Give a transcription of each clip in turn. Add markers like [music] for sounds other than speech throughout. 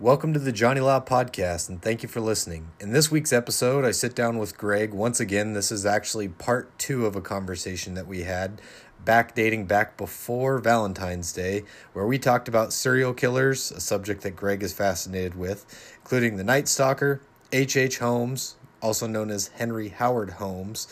Welcome to the Johnny Law Podcast, and thank you for listening. In this week's episode, I sit down with Greg. Once again, this is actually part two of a conversation that we had back dating back before Valentine's Day, where we talked about serial killers, a subject that Greg is fascinated with, including the Night Stalker, H.H. Holmes, also known as Henry Howard Holmes,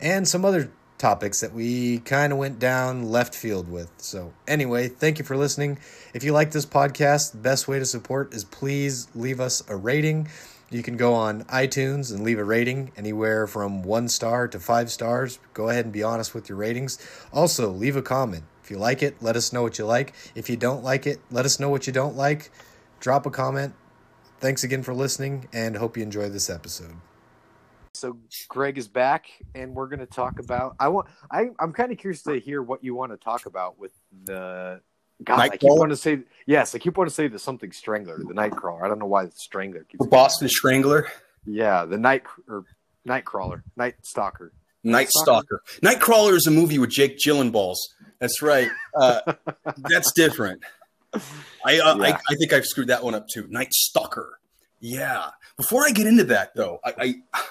and some other topics that we kind of went down left field with. So, anyway, thank you for listening. If you like this podcast, the best way to support is please leave us a rating. You can go on iTunes and leave a rating anywhere from one star to five stars. Go ahead and be honest with your ratings. Also, leave a comment. If you like it, let us know what you like. If you don't like it, let us know what you don't like. Drop a comment. Thanks again for listening and hope you enjoy this episode. So Greg is back, and we're going to talk about. I want. I I'm kind of curious to hear what you want to talk about with the. God, I keep wanting to say yes. I keep wanting to say the something strangler, the Nightcrawler. I don't know why the strangler. Keeps Boston Strangler. Yeah, the night or Nightcrawler, Night Stalker. Night Stalker. Nightcrawler is a movie with Jake Gyllenhaal. That's right. Uh, [laughs] that's different. I, uh, yeah. I I think I've screwed that one up too. Night Stalker. Yeah. Before I get into that though, I, I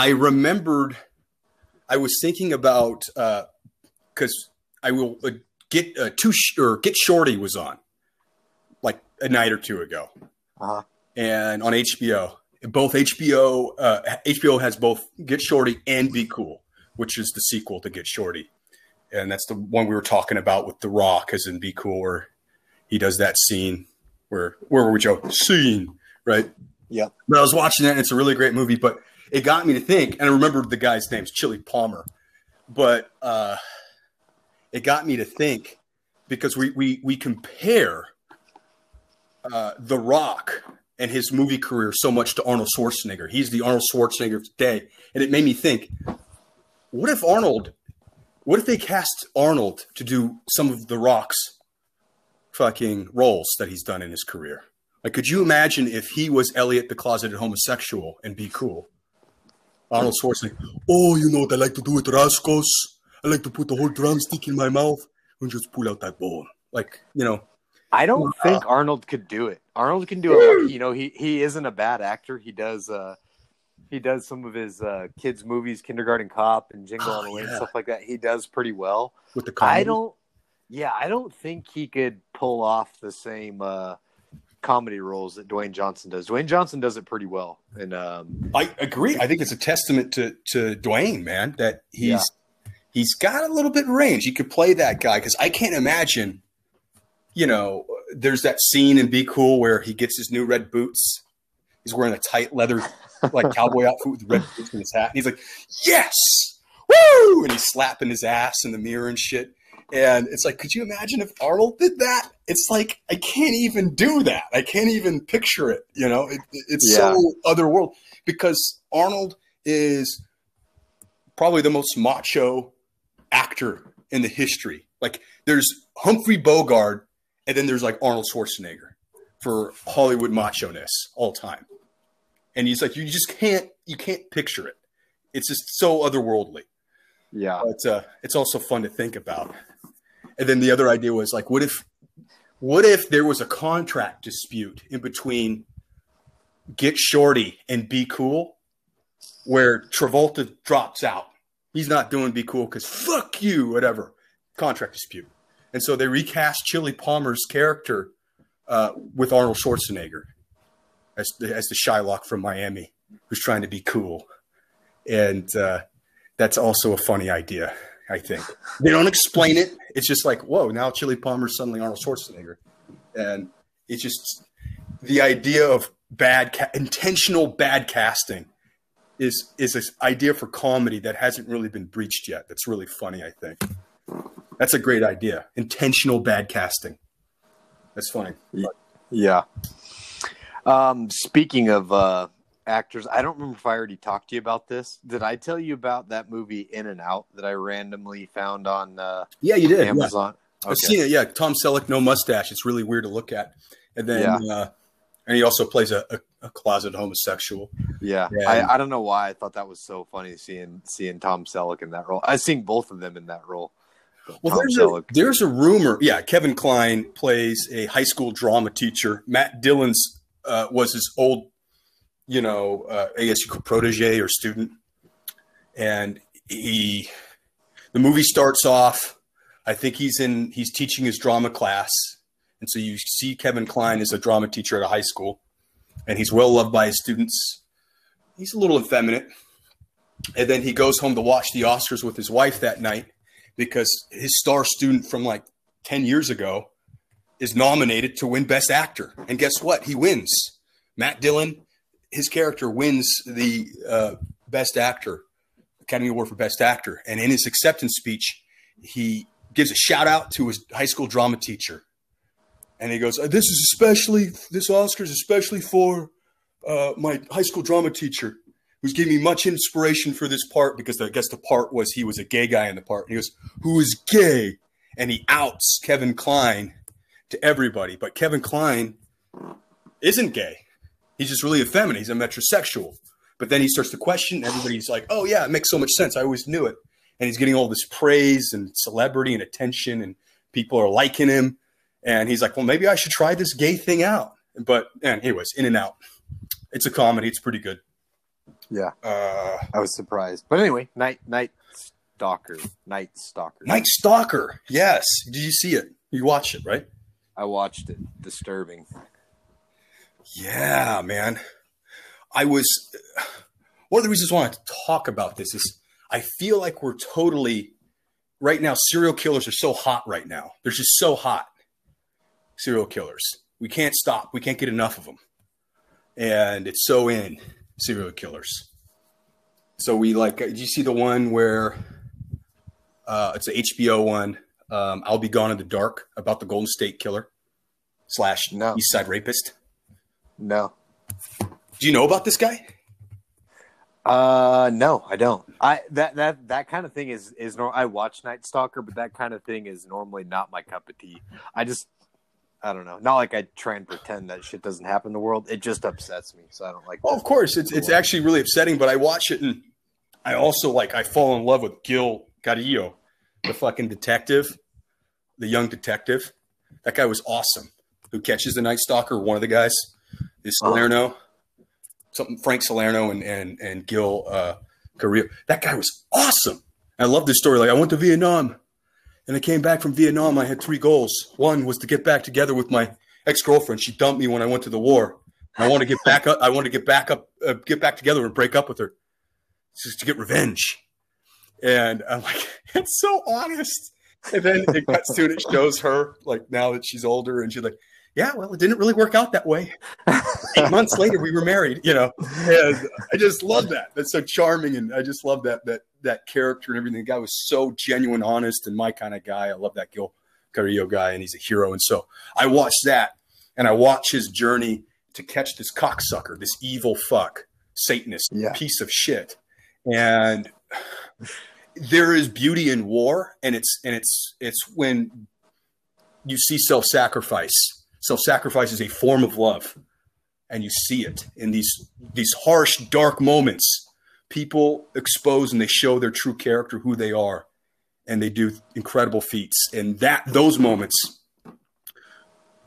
I remembered I was thinking about because uh, I will uh, get uh, two sh- or get shorty was on like a night or two ago, uh-huh. and on HBO. Both HBO HBO uh, has both Get Shorty and Be Cool, which is the sequel to Get Shorty, and that's the one we were talking about with The Rock, as in Be Cool, where he does that scene where where were we, Joe? Scene, right? Yeah. But I was watching that, and it's a really great movie, but it got me to think, and I remembered the guy's name's Chili Palmer, but uh, it got me to think because we we we compare uh, The Rock and his movie career so much to Arnold Schwarzenegger. He's the Arnold Schwarzenegger of today, and it made me think: what if Arnold? What if they cast Arnold to do some of The Rock's fucking roles that he's done in his career? Like, could you imagine if he was Elliot the closeted homosexual and be cool? Arnold Schwarzenegger. Oh, you know what I like to do with Roscoe's? I like to put the whole drumstick in my mouth and just pull out that bone. Like, you know. I don't uh, think Arnold could do it. Arnold can do it. You know, he he isn't a bad actor. He does uh he does some of his uh kids movies, Kindergarten Cop and Jingle All the Way, yeah. stuff like that. He does pretty well. With the comedy. I don't yeah, I don't think he could pull off the same uh comedy roles that Dwayne Johnson does. Dwayne Johnson does it pretty well. And um, I agree. I think it's a testament to to Dwayne, man, that he's yeah. he's got a little bit of range. He could play that guy because I can't imagine. You know, there's that scene in Be Cool where he gets his new red boots. He's wearing a tight leather like [laughs] cowboy outfit with red boots in his hat. And he's like, "Yes, woo!" And he's slapping his ass in the mirror and shit. And it's like, could you imagine if Arnold did that? It's like I can't even do that. I can't even picture it. You know, it, it's yeah. so otherworld because Arnold is probably the most macho actor in the history. Like, there's Humphrey Bogart, and then there's like Arnold Schwarzenegger for Hollywood macho ness all time. And he's like, you just can't, you can't picture it. It's just so otherworldly. Yeah, but uh, it's also fun to think about. And then the other idea was like, what if, what if there was a contract dispute in between Get Shorty and Be Cool, where Travolta drops out. He's not doing Be Cool because fuck you, whatever. Contract dispute. And so they recast Chili Palmer's character uh, with Arnold Schwarzenegger as the, as the Shylock from Miami who's trying to be cool. And uh, that's also a funny idea. I think they don't explain it. It's just like, whoa, now Chili Palmer's suddenly Arnold Schwarzenegger, and it's just the idea of bad, ca- intentional bad casting is is this idea for comedy that hasn't really been breached yet. That's really funny. I think that's a great idea. Intentional bad casting. That's funny. Yeah. Um, speaking of uh, actors. I don't remember if I already talked to you about this. Did I tell you about that movie In and Out that I randomly found on? Uh, yeah, you did. Amazon. Yeah. Okay. I've seen it. Yeah, Tom Selleck, no mustache. It's really weird to look at. And then, yeah. uh, and he also plays a, a, a closet homosexual. Yeah, I, I don't know why I thought that was so funny seeing seeing Tom Selleck in that role. I've seen both of them in that role. Well, there's a, there's a rumor. Yeah, Kevin Kline plays a high school drama teacher. Matt Dillon's uh, was his old, you know, uh, I guess you could protege or student, and he, the movie starts off. I think he's in. He's teaching his drama class, and so you see Kevin Kline as a drama teacher at a high school, and he's well loved by his students. He's a little effeminate, and then he goes home to watch the Oscars with his wife that night because his star student from like ten years ago is nominated to win Best Actor, and guess what? He wins. Matt Dillon, his character wins the uh, Best Actor Academy Award for Best Actor, and in his acceptance speech, he gives a shout out to his high school drama teacher, and he goes, "This is especially this Oscar is especially for uh, my high school drama teacher." Who's giving me much inspiration for this part because I guess the part was he was a gay guy in the part. And he goes, Who is gay? And he outs Kevin Kline to everybody. But Kevin Kline isn't gay. He's just really effeminate. He's a metrosexual. But then he starts to question. Everybody's like, oh, yeah, it makes so much sense. I always knew it. And he's getting all this praise and celebrity and attention, and people are liking him. And he's like, well, maybe I should try this gay thing out. But, and anyways, in and out. It's a comedy. It's pretty good. Yeah. Uh, I was surprised. But anyway, Night Night Stalker. Night Stalker. Night Stalker. Yes. Did you see it? You watched it, right? I watched it. Disturbing. Yeah, man. I was one of the reasons I want to talk about this is I feel like we're totally right now. Serial killers are so hot right now. They're just so hot. Serial killers. We can't stop. We can't get enough of them, and it's so in serial killers. So we like. Did you see the one where uh, it's an HBO one? Um, I'll be gone in the dark about the Golden State Killer slash No. East Side Rapist. No. Do you know about this guy? Uh no, I don't. I that that that kind of thing is is nor I watch Night Stalker, but that kind of thing is normally not my cup of tea. I just I don't know. Not like I try and pretend that shit doesn't happen in the world. It just upsets me, so I don't like. Oh, of course, it's it's actually really upsetting. But I watch it, and I also like I fall in love with Gil Carrillo, the fucking detective, the young detective. That guy was awesome. Who catches the Night Stalker? One of the guys is Oh. Salerno, something Frank Salerno and and and Gil uh, Carrillo. That guy was awesome. I love this story. Like I went to Vietnam, and I came back from Vietnam. I had three goals. One was to get back together with my ex girlfriend. She dumped me when I went to the war. I want to get back up. I want to get back up, uh, get back together and break up with her, just to get revenge. And I'm like, [laughs] it's so honest. And then it cuts to it. It shows her like now that she's older, and she's like, yeah, well, it didn't really work out that way. Eight months later, we were married. You know, and I just love that. That's so charming, and I just love that that that character and everything. The guy was so genuine, honest, and my kind of guy. I love that Gil Carrillo guy, and he's a hero. And so I watched that, and I watch his journey to catch this cocksucker, this evil fuck, Satanist, Yeah. piece of shit. And there is beauty in war, and it's and it's it's when you see self-sacrifice. Self-sacrifice is a form of love, and you see it in these these harsh, dark moments. People expose and they show their true character, who they are, and they do incredible feats. And that those moments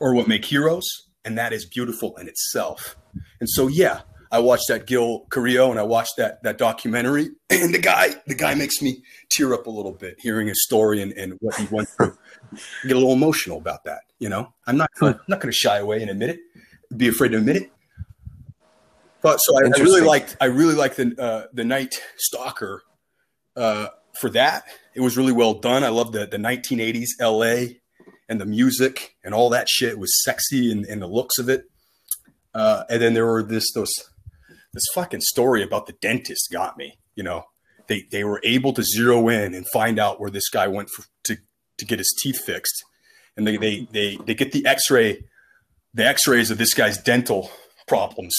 are what make heroes, and that is beautiful in itself. And so, yeah, I watched that Gil Carrillo, and I watched that that documentary, [clears throat] and the guy the guy makes me tear up a little bit hearing his story and, and what he went through. Get a little emotional about that. You know, I'm not gonna, I'm not going to shy away and admit it, be afraid to admit it. But so I, I really liked I really liked the uh, the Night Stalker uh, for that. It was really well done. I love the the 1980s LA and the music and all that shit was sexy and, and the looks of it. Uh, and then there were this those this fucking story about the dentist got me. You know, they they were able to zero in and find out where this guy went for, to to get his teeth fixed, and they they they they get the X ray, the X rays of this guy's dental problems.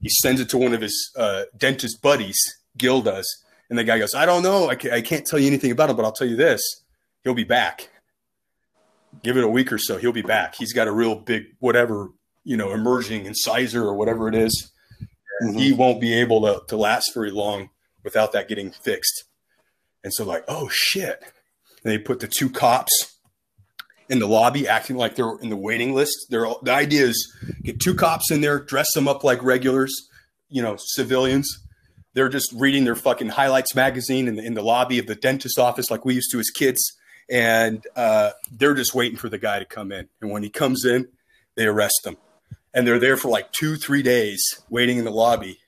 He sends it to one of his uh, dentist buddies, Gil does, and the guy goes, "I don't know, I can't, I can't tell you anything about him, but I'll tell you this: he'll be back. Give it a week or so, he'll be back. He's got a real big whatever you know, emerging incisor or whatever it is." Mhm. he won't be able to, to last very long without that getting fixed. And so, like, oh shit. And they put the two cops in the lobby acting like they're in the waiting list. They're all, the idea is get two cops in there, dress them up like regulars, you know, civilians. They're just reading their fucking highlights magazine in the, in the lobby of the dentist office like we used to as kids. And uh, they're just waiting for the guy to come in. And when he comes in, they arrest him. And they're there for like two, three days waiting in the lobby.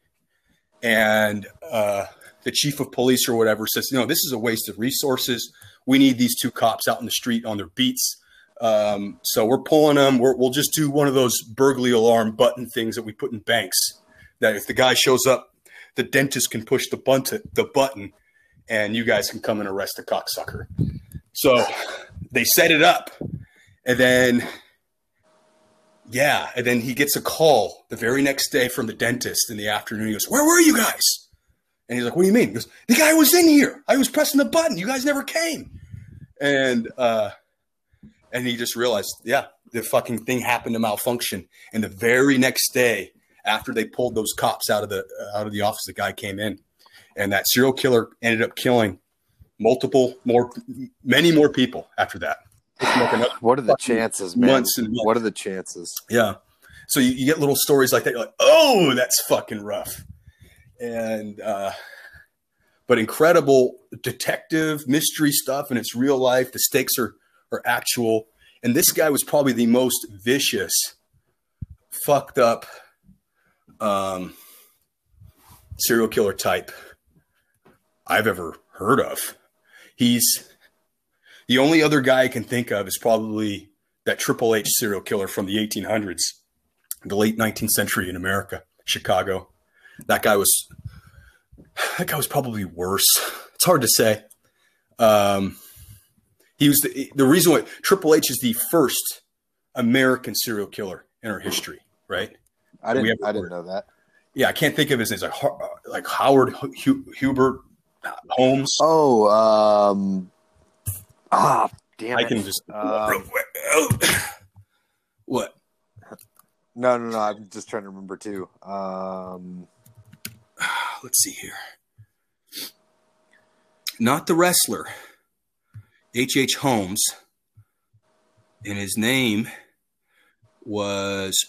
And uh, the chief of police or whatever says, no, this is a waste of resources. We need these two cops out in the street on their beats um, so we're pulling them. we will just do one of those burglary alarm button things that we put in banks. That if the guy shows up, the dentist can push the button, the button, and you guys can come and arrest the cocksucker. So they set it up, and then yeah, and then he gets a call the very next day from the dentist in the afternoon. He goes, "Where were you guys?" And he's like, "What do you mean?" He goes, "The guy was in here. I was pressing the button. You guys never came." And uh, and he just realized, yeah, the fucking thing happened to malfunction. And the very next day, after they pulled those cops out of the out of the office, the guy came in, and that serial killer ended up killing multiple more, many more people after that. what are the chances, man? Months and months. What are the chances? Yeah. So you, you, get little stories like that. You're like, oh, that's fucking rough. And uh, but incredible detective mystery stuff, and it's real life. The stakes are or actual. And this guy was probably the most vicious, fucked up um, serial killer type I've ever heard of. He's the only other guy I can think of is probably that Triple H serial killer from the 1800s, the late 19th century in America, Chicago. That guy was that guy was probably worse. It's hard to say. Um, he was the, the reason why Triple H is the first American serial killer in our history, right? I didn't. I didn't know that. Yeah, I can't think of his name. Like like Howard Hubert Holmes. Oh, um, ah, damn I it. can just um, [laughs] what? No, no, no. I'm just trying to remember too. Um, [sighs] let's see here. Not the wrestler. H. H. Holmes, and his name was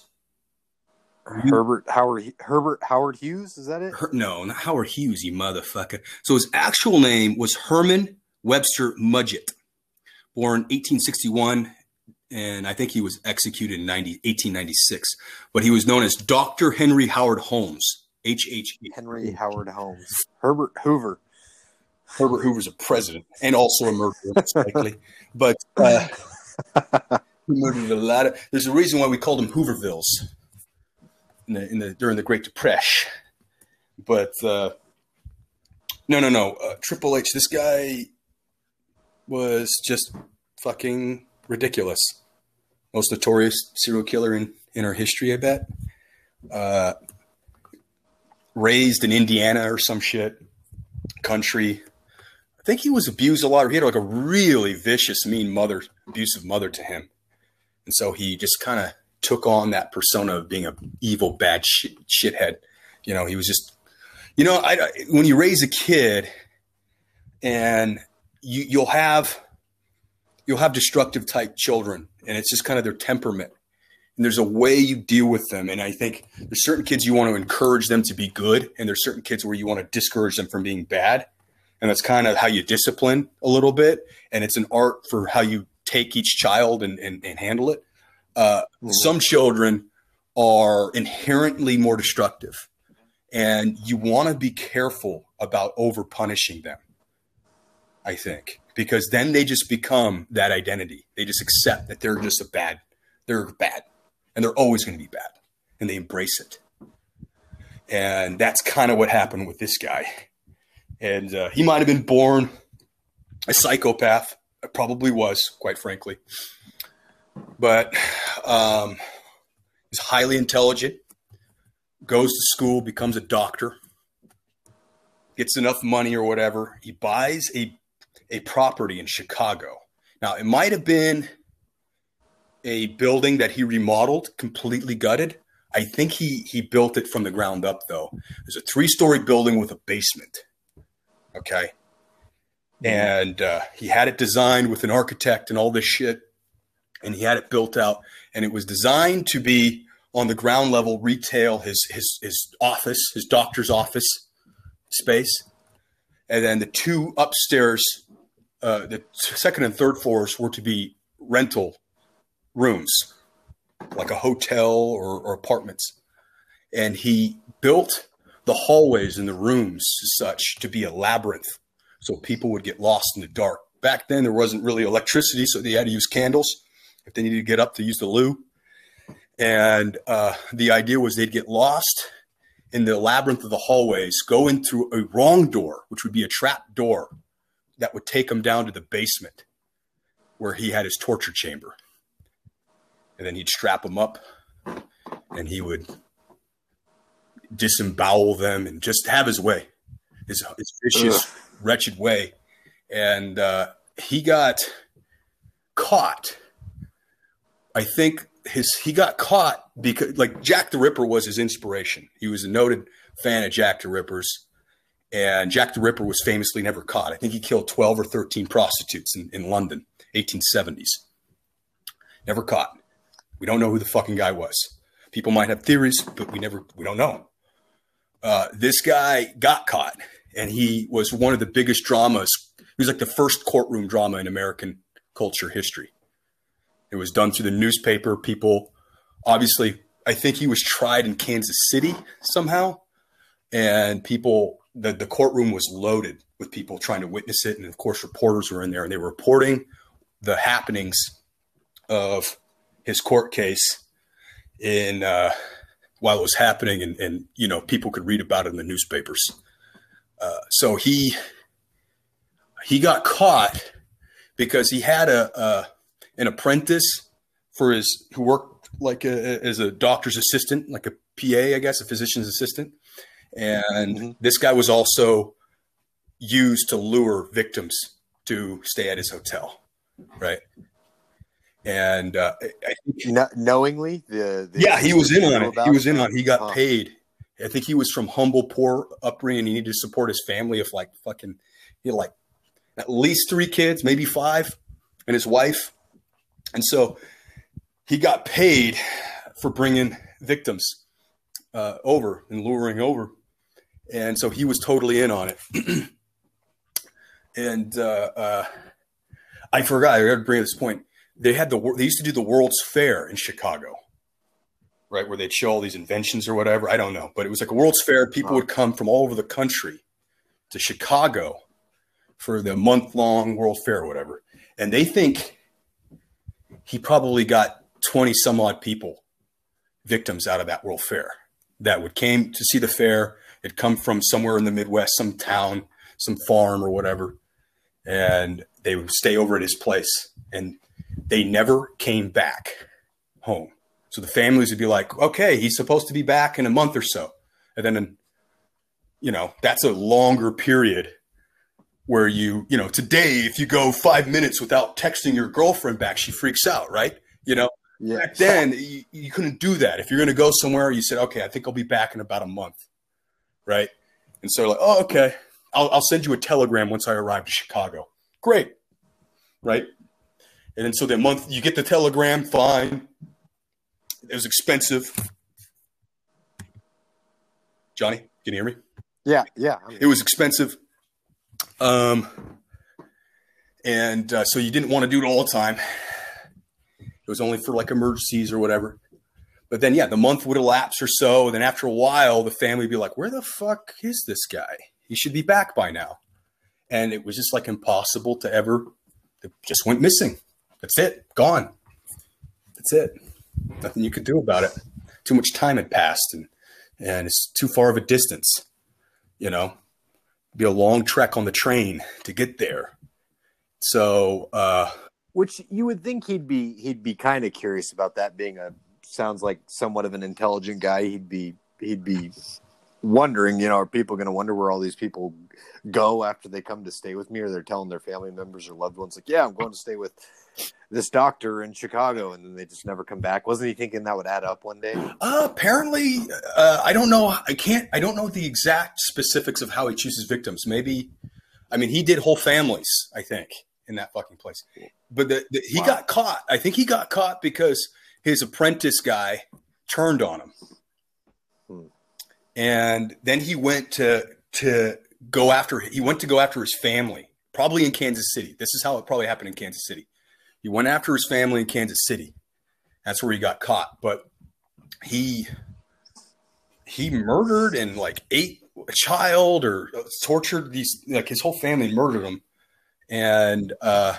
Herbert Howard Herbert Howard Hughes. Is that it? Her, no, not Howard Hughes, you motherfucker. So his actual name was Herman Webster Mudgett, born 1861, and I think he was executed in 90, 1896. But he was known as Dr. Henry Howard Holmes. H. H. Henry Howard Holmes. Herbert Hoover. Herbert Hoover's a president and also a murderer, most likely. [laughs] But uh, he murdered a lot of. There's a reason why we called them Hoovervilles in the, in the during the Great Depression. But uh, no, no, no. Uh, Triple H. This guy was just fucking ridiculous. Most notorious serial killer in in our history, I bet. Uh, raised in Indiana or some shit country I think he was abused a lot. or He had like a really vicious, mean mother, abusive mother to him, and so he just kind of took on that persona of being a evil, bad shit, shithead. You know, he was just, you know, I, when you raise a kid, and you, you'll have you'll have destructive type children, and it's just kind of their temperament. And there's a way you deal with them. And I think there's certain kids you want to encourage them to be good, and there's certain kids where you want to discourage them from being bad and that's kind of how you discipline a little bit. And it's an art for how you take each child and, and, and handle it. Uh, mm-hmm. some children are inherently more destructive. And you want to be careful about over punishing them i think because then they just become that identity. They just accept that they're just a bad they're bad. And they're always going to be bad. And they embrace it. And that's kind of what happened with this guy and uh, he might have been born a psychopath. I Probably was, quite frankly. But um, he's highly intelligent, goes to school, becomes a doctor, gets enough money or whatever. He buys a, a property in Chicago. Now, it might have been a building that he remodeled, completely gutted. I think he he built it from the ground up though. There's a three-story building with a basement. Okay. And uh, he had it designed with an architect and all this shit. and he had it built out, and it was designed to be on the ground level retail, his his his office, his doctor's office space, and then the two upstairs, uh, the second and third floors were to be rental rooms, like a hotel or, or apartments, and he built the hallways and the rooms such to be a labyrinth, so people would get lost in the dark. Back then, there wasn't really electricity, so they had to use candles if they needed to get up to use the loo. And uh, the idea was they'd get lost in the labyrinth of the hallways, go in through a wrong door, which would be a trap door that would take them down to the basement where he had his torture chamber. And then he'd strap them up and he would disembowel them and just have his way, his, his vicious, Ugh. wretched way. And uh, he got caught. I think his he got caught because like Jack the Ripper was his inspiration. He was a noted fan of Jack the Ripper's, and Jack the Ripper was famously never caught. I think he killed twelve or thirteen prostitutes in, in London, 1870s. Never caught. We don't know who the fucking guy was. People might have theories, but we never we don't know. Uh, this guy got caught, and he was one of the biggest dramas. He was like the first courtroom drama in American culture history. It was done through the newspaper. People, obviously, I think he was tried in Kansas City somehow, and people, the, the courtroom was loaded with people trying to witness it. And of course, reporters were in there and they were reporting the happenings of his court case in uh, while it was happening, and, and, you know people could read about it in the newspapers. Uh, so he he got caught because he had a, a an apprentice for his who worked like a, as a doctor's assistant, like a PA, I guess, a physician's assistant. And mm-hmm. this guy was also used to lure victims to stay at his hotel, right? And uh, I think, no, knowingly, the, the, yeah, he was in on it. He was in on. it. He got huh. paid. I think he was from humble, poor upbringing. He needed to support his family of like fucking, he had like at least three kids, maybe five, and his wife. And so he got paid for bringing victims uh, over and luring over. And so he was totally in on it. [clears throat] and uh, uh, I forgot, I got to bring this point. They had the, they used to do the World's Fair in Chicago, right? Where they'd show all these inventions or whatever. I don't know. But it was like a World's Fair. People would come from all over the country to Chicago for the month long World Fair or whatever. And they think he probably got 20 some odd people, victims out of that World Fair that would came to see the fair. It come from somewhere in the Midwest, some town, some farm or whatever. And they would stay over at his place and they never came back home. So the families would be like, okay, he's supposed to be back in a month or so. And then, you know, that's a longer period where you, you know, today, if you go five minutes without texting your girlfriend back, she freaks out, right? You know, yeah. back then you, you couldn't do that. If you're going to go somewhere, you said, okay, I think I'll be back in about a month, right? And so like, oh, okay, I'll, I'll send you a telegram once I arrive to Chicago. Great, right? And then so the month you get the telegram, fine. It was expensive. Johnny, can you hear me? Yeah, yeah. It was expensive. Um, and uh, so you didn't want to do it all the time. It was only for like emergencies or whatever. But then, yeah, the month would elapse or so. And then after a while, the family would be like, where the fuck is this guy? He should be back by now. And it was just like impossible to ever, it just went missing. That's it, gone. That's it. Nothing you could do about it. Too much time had passed and, and it's too far of a distance, you know? be a long trek on the train to get there. So, uh, which you would think he'd be he'd be kind of curious about that being a sounds like somewhat of an intelligent guy. He'd be he'd be wondering, you know, are people going to wonder where all these people go after they come to stay with me, or they're telling their family members or loved ones like, yeah, I'm going to stay with this doctor in Chicago, and then they just never come back. Wasn't he thinking that would add up one day? Uh, apparently, uh, I don't know. I can't. I don't know the exact specifics of how he chooses victims. Maybe, I mean, he did whole families. I think in that fucking place. But the, the, he wow. got caught. I think he got caught because his apprentice guy turned on him. Hmm. And then he went to to go after he went to go after his family, probably in Kansas City. This is how it probably happened in Kansas City. He went after his family in Kansas City. That's where he got caught. But he he murdered and like ate a child or tortured these like his whole family murdered him. And uh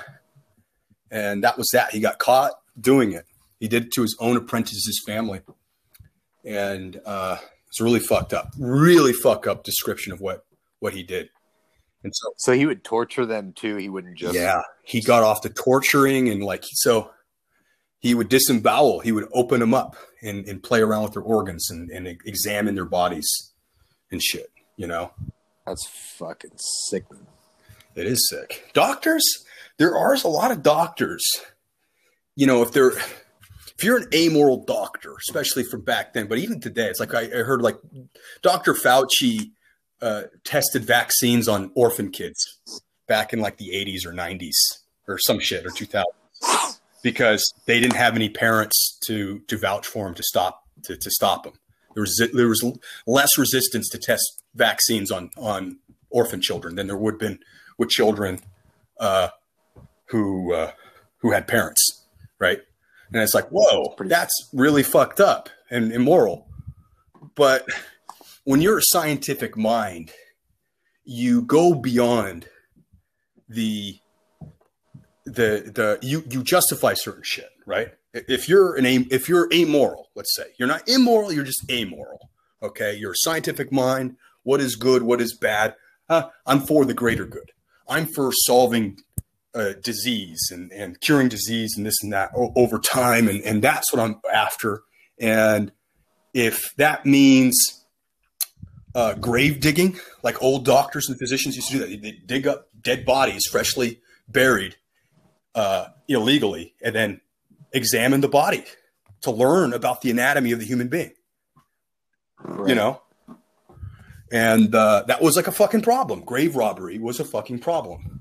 and that was that. He got caught doing it. He did it to his own apprentice's family. And uh it's really fucked up. Really fuck up description of what what he did and so so he would torture them too. He wouldn't just yeah he got off the torturing and like so he would disembowel. He would open them up and, and play around with their organs and, and examine their bodies and shit you know? That's fucking sickening it is sick. Doctors? There are a lot of doctors. You know if they're if you're an amoral doctor especially from back then but even today it's like i, I heard like dr fauci uh, tested vaccines on orphan kids back in like the 80s or 90s or some shit or 2000 because they didn't have any parents to to vouch for them to stop to, to stop them. There was there was less resistance to test vaccines on on orphan children than there would have been with children uh, who uh, who had parents, right? And it's like, whoa, that's really fucked up and immoral. But when you're a scientific mind, you go beyond the the the you you justify certain shit, right? If you're an if you're amoral, let's say you're not immoral, you're just amoral. Okay, you're a scientific mind. What is good? What is bad? Uh, I'm for the greater good. I'm for solving uh, disease and, and curing disease and this and that over time, and and that's what I'm after. And if that means uh, grave digging, like old doctors and physicians used to do that, they dig up dead bodies freshly buried uh, illegally and then examine the body to learn about the anatomy of the human being. Right. You know? And uh, that was like a fucking problem. Grave robbery was a fucking problem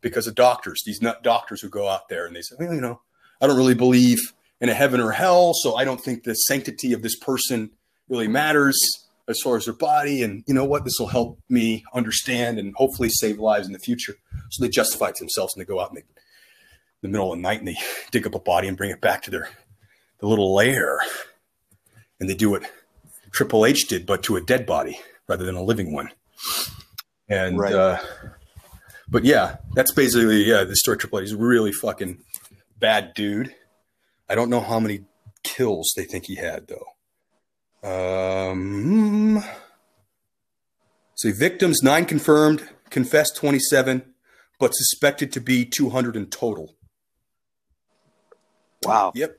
because of doctors, these nut doctors who go out there and they say, well, you know, I don't really believe in a heaven or hell, so I don't think the sanctity of this person really matters as far as their body. And you know what? This will help me understand and hopefully save lives in the future. So they justify it to themselves and they go out and they the middle of the night and they [laughs] dig up a body and bring it back to their the little lair. And they do what Triple H did, but to a dead body rather than a living one. And right. uh, but yeah, that's basically yeah, the story Triple H is really fucking bad dude. I don't know how many kills they think he had though. Um so victims nine confirmed, confessed 27, but suspected to be 200 in total. Wow. Yep.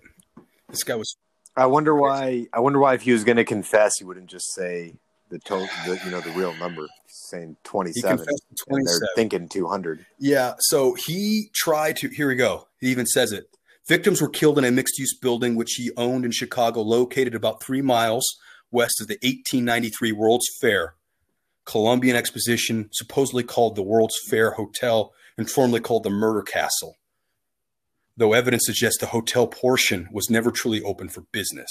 This guy was. I wonder why. I wonder why if he was going to confess, he wouldn't just say the total, the, you know, the real number, saying twenty-seven. And they're thinking two hundred. Yeah. So he tried to. Here we go. He even says it. Victims were killed in a mixed-use building which he owned in Chicago, located about three miles west of the 1893 World's Fair. Columbian Exposition, supposedly called the World's Fair Hotel and formerly called the Murder Castle though evidence suggests the hotel portion was never truly open for business.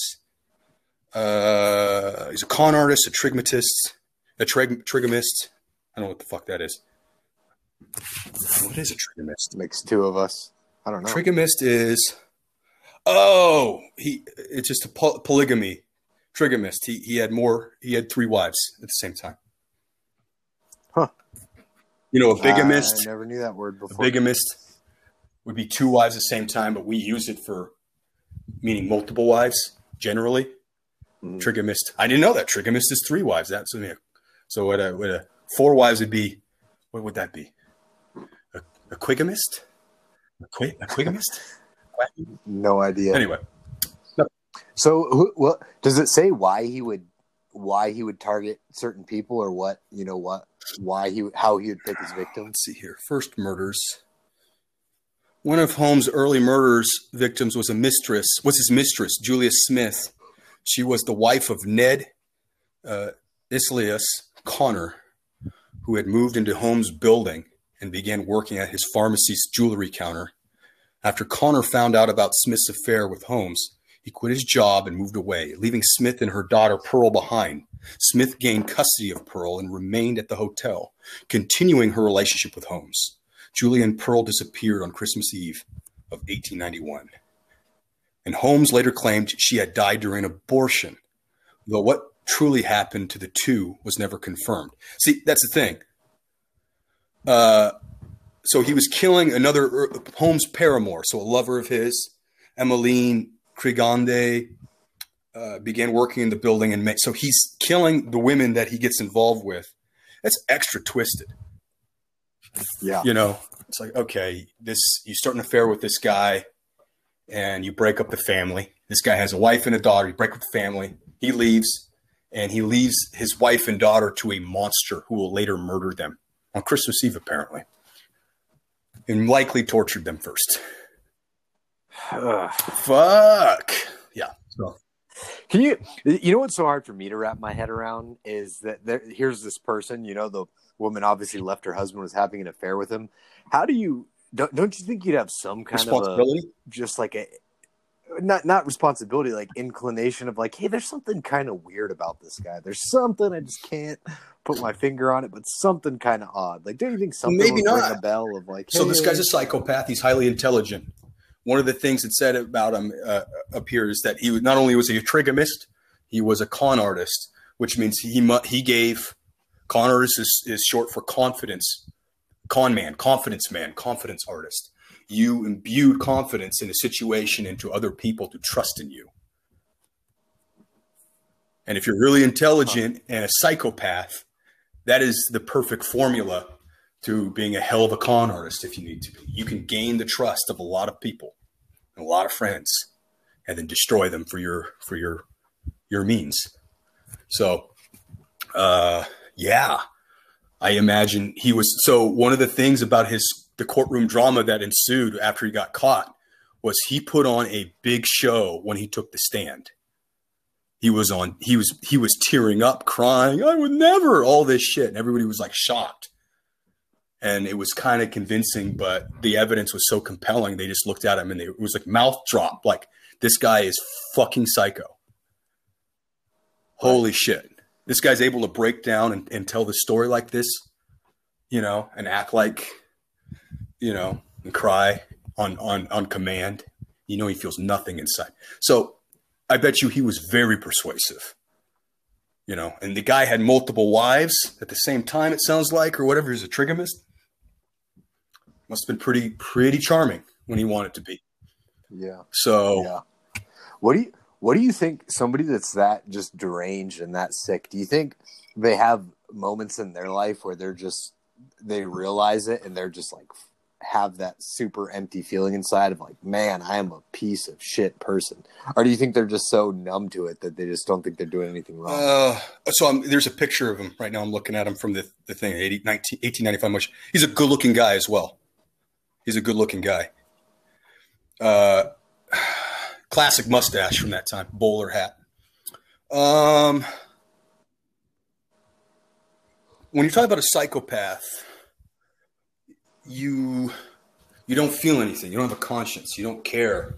Uh, he's a con artist, a trigomatist, a trig- trigamist. I don't know what the fuck that is. What is a trigamist? Makes two of us. I don't know. Trigamist is, oh, he. It's just a poly- polygamy. Trigamist. He he had more. He had three wives at the same time. Huh. You know, a bigamist. I never knew that word before. A bigamist would be two wives at the same time, but we use it for meaning multiple wives generally. Mm-hmm. Trigamist. I didn't know that. Trigamist is three wives. That's I mean, so what a, what a four wives would be. What would that be? A, a quigamist? A, qu- [laughs] no idea. Anyway. No. So, who, what does it say? Why he would, why he would target certain people, or what? You know what? Why he, how he would pick his victims? Let's see here. First murders. One of Holmes' early murders victims was a mistress, was his mistress, Julia Smith. She was the wife of Ned uh, Icilius Conner, who had moved into Holmes' building and began working at his pharmacy's jewelry counter. After Conner found out about Smith's affair with Holmes, he quit his job and moved away, leaving Smith and her daughter Pearl behind. Smith gained custody of Pearl and remained at the hotel, continuing her relationship with Holmes. Julia and Pearl disappeared on Christmas Eve of 1891. And Holmes later claimed she had died during abortion, though what truly happened to the two was never confirmed. See, that's the thing. Uh, so he was killing another uh, Holmes paramour, so a lover of his, Emmeline Krigande, uh, began working in the building, and so he's killing the women that he gets involved with. That's extra twisted. Yeah, you know, it's like okay, this you start an affair with this guy, and you break up the family. This guy has a wife and a daughter. You break up the family. He leaves, and he leaves his wife and daughter to a monster who will later murder them on Christmas Eve, apparently, and likely tortured them first. [sighs] Fuck. Yeah. So. Can you? You know what's so hard for me to wrap my head around is that there, here's this person. You know, the woman obviously left her husband was having an affair with him. How do you? Don't, don't you think you'd have some kind of a, just like a not not responsibility, like inclination of like, hey, there's something kind of weird about this guy. There's something I just can't put my finger on it, but something kind of odd. Like, don't you think something maybe not a bell of like? Hey. So this guy's a psychopath. He's highly intelligent. One of the things that said about him uh, appears that he not only was he a trigamist, he was a con artist, which means he he gave con artist is, is short for confidence, con man, confidence man, confidence artist you imbued confidence in a situation into other people to trust in you. And if you're really intelligent and a psychopath, that is the perfect formula to being a hell of a con artist if you need to be. You can gain the trust of a lot of people and a lot of friends and then destroy them for your for your your means. So uh yeah. I imagine he was so one of the things about his the courtroom drama that ensued after he got caught was he put on a big show when he took the stand. He was on he was he was tearing up, crying, I would never all this shit. And everybody was like shocked. And it was kind of convincing, but the evidence was so compelling, they just looked at him and they, it was like mouth drop, like this guy is fucking psycho. Holy shit. This guy's able to break down and, and tell the story like this, you know, and act like you know, and cry on on on command. You know, he feels nothing inside. So I bet you he was very persuasive. You know, and the guy had multiple wives at the same time. It sounds like, or whatever. He's a trigamist. Must have been pretty pretty charming when he wanted to be. Yeah. So. Yeah. What do you What do you think? Somebody that's that just deranged and that sick. Do you think they have moments in their life where they're just they realize it and they're just like have that super empty feeling inside of like, man, I am a piece of shit person? Or do you think they're just so numb to it that they just don't think they're doing anything wrong? Uh, so I'm, there's a picture of him right now. I'm looking at him from the, the thing, 80, 19, 1895 much. He's a good looking guy as well. He's a good looking guy. Uh, [sighs] classic mustache from that time, bowler hat. Um, when you talk about a psychopath, you you don't feel anything. You don't have a conscience. You don't care.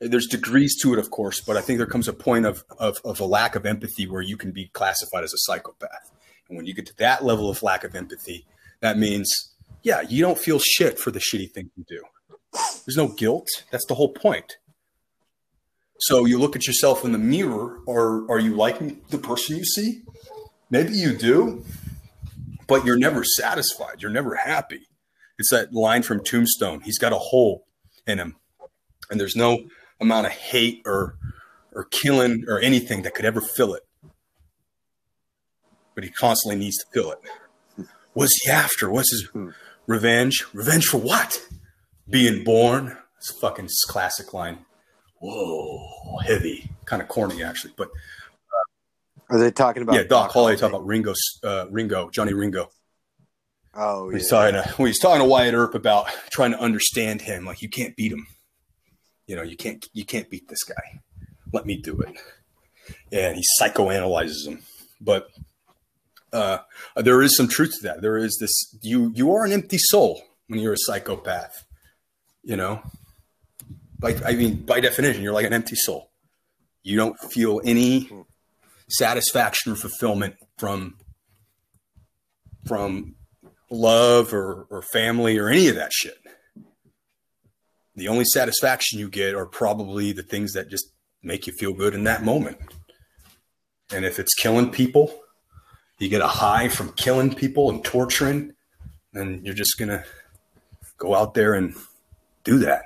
There's degrees to it, of course, but I think there comes a point of, of, of a lack of empathy where you can be classified as a psychopath. And when you get to that level of lack of empathy, that means, yeah, you don't feel shit for the shitty thing you do. There's no guilt. That's the whole point. So you look at yourself in the mirror, or are you liking the person you see? Maybe you do, but you're never satisfied. You're never happy. It's that line from Tombstone. He's got a hole in him, and there's no amount of hate or or killing or anything that could ever fill it. But he constantly needs to fill it. What's he after? What's his revenge? Revenge for what? Being born. It's a fucking classic line. Whoa, heavy, kind of corny actually, but. Uh, Are they talking about? Yeah, Doc, Doc Holliday talking about Ringo, uh, Ringo, Johnny Ringo. Oh, he's talking to talking to Wyatt Earp about trying to understand him. Like you can't beat him. You know, you can't you can't beat this guy. Let me do it. And he psychoanalyzes him. But uh, there is some truth to that. There is this you you are an empty soul when you're a psychopath. You know, like I mean, by definition, you're like an empty soul. You don't feel any satisfaction or fulfillment from from love or, or family or any of that shit. The only satisfaction you get are probably the things that just make you feel good in that moment. And if it's killing people, you get a high from killing people and torturing, then you're just going to go out there and do that.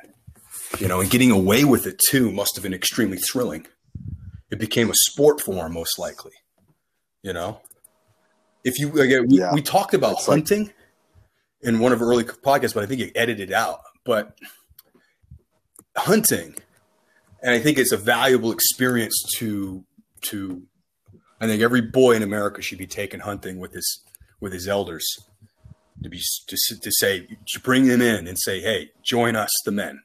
You know, and getting away with it too must have been extremely thrilling. It became a sport for him, most likely. You know, if you again, we, yeah. we talked about That's hunting like- in one of our early podcasts, but I think you edited out. But hunting, and I think it's a valuable experience to to. I think every boy in America should be taken hunting with his with his elders to be to, to say to bring them in and say, hey, join us, the men.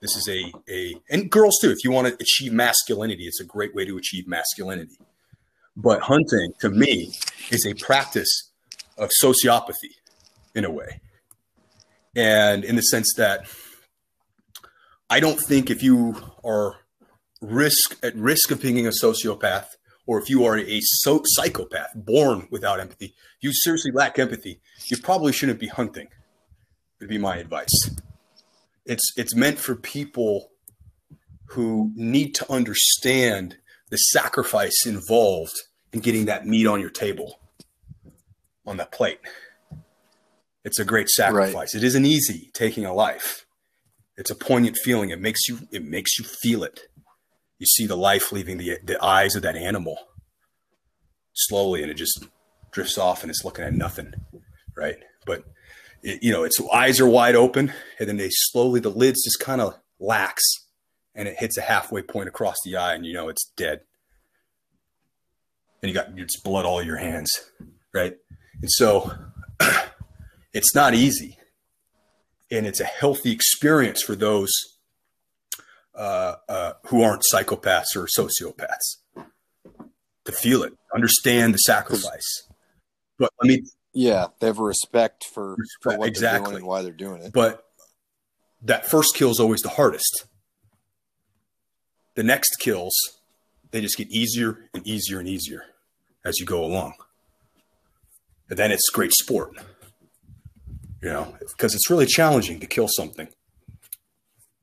This is a a and girls too. If you want to achieve masculinity, it's a great way to achieve masculinity. But hunting, to me, is a practice of sociopathy in a way. And in the sense that I don't think if you are risk at risk of being a sociopath, or if you are a so- psychopath born without empathy, you seriously lack empathy, you probably shouldn't be hunting. Would be my advice. It's it's meant for people who need to understand the sacrifice involved in getting that meat on your table on that plate. It's a great sacrifice. Right. It isn't easy taking a life. It's a poignant feeling. It makes you it makes you feel it. You see the life leaving the the eyes of that animal slowly and it just drifts off and it's looking at nothing, right? But it, you know, its eyes are wide open and then they slowly the lids just kind of lax and it hits a halfway point across the eye and you know it's dead and you got it's blood all your hands, right? And so [clears throat] it's not easy, and it's a healthy experience for those uh, uh, who aren't psychopaths or sociopaths to feel it, understand the sacrifice. But let me, yeah, they have a respect for, respect, for what exactly. they're doing and why they're doing it. But that first kill is always the hardest. The next kills, they just get easier and easier and easier as you go along. And then it's great sport, you know, because it's really challenging to kill something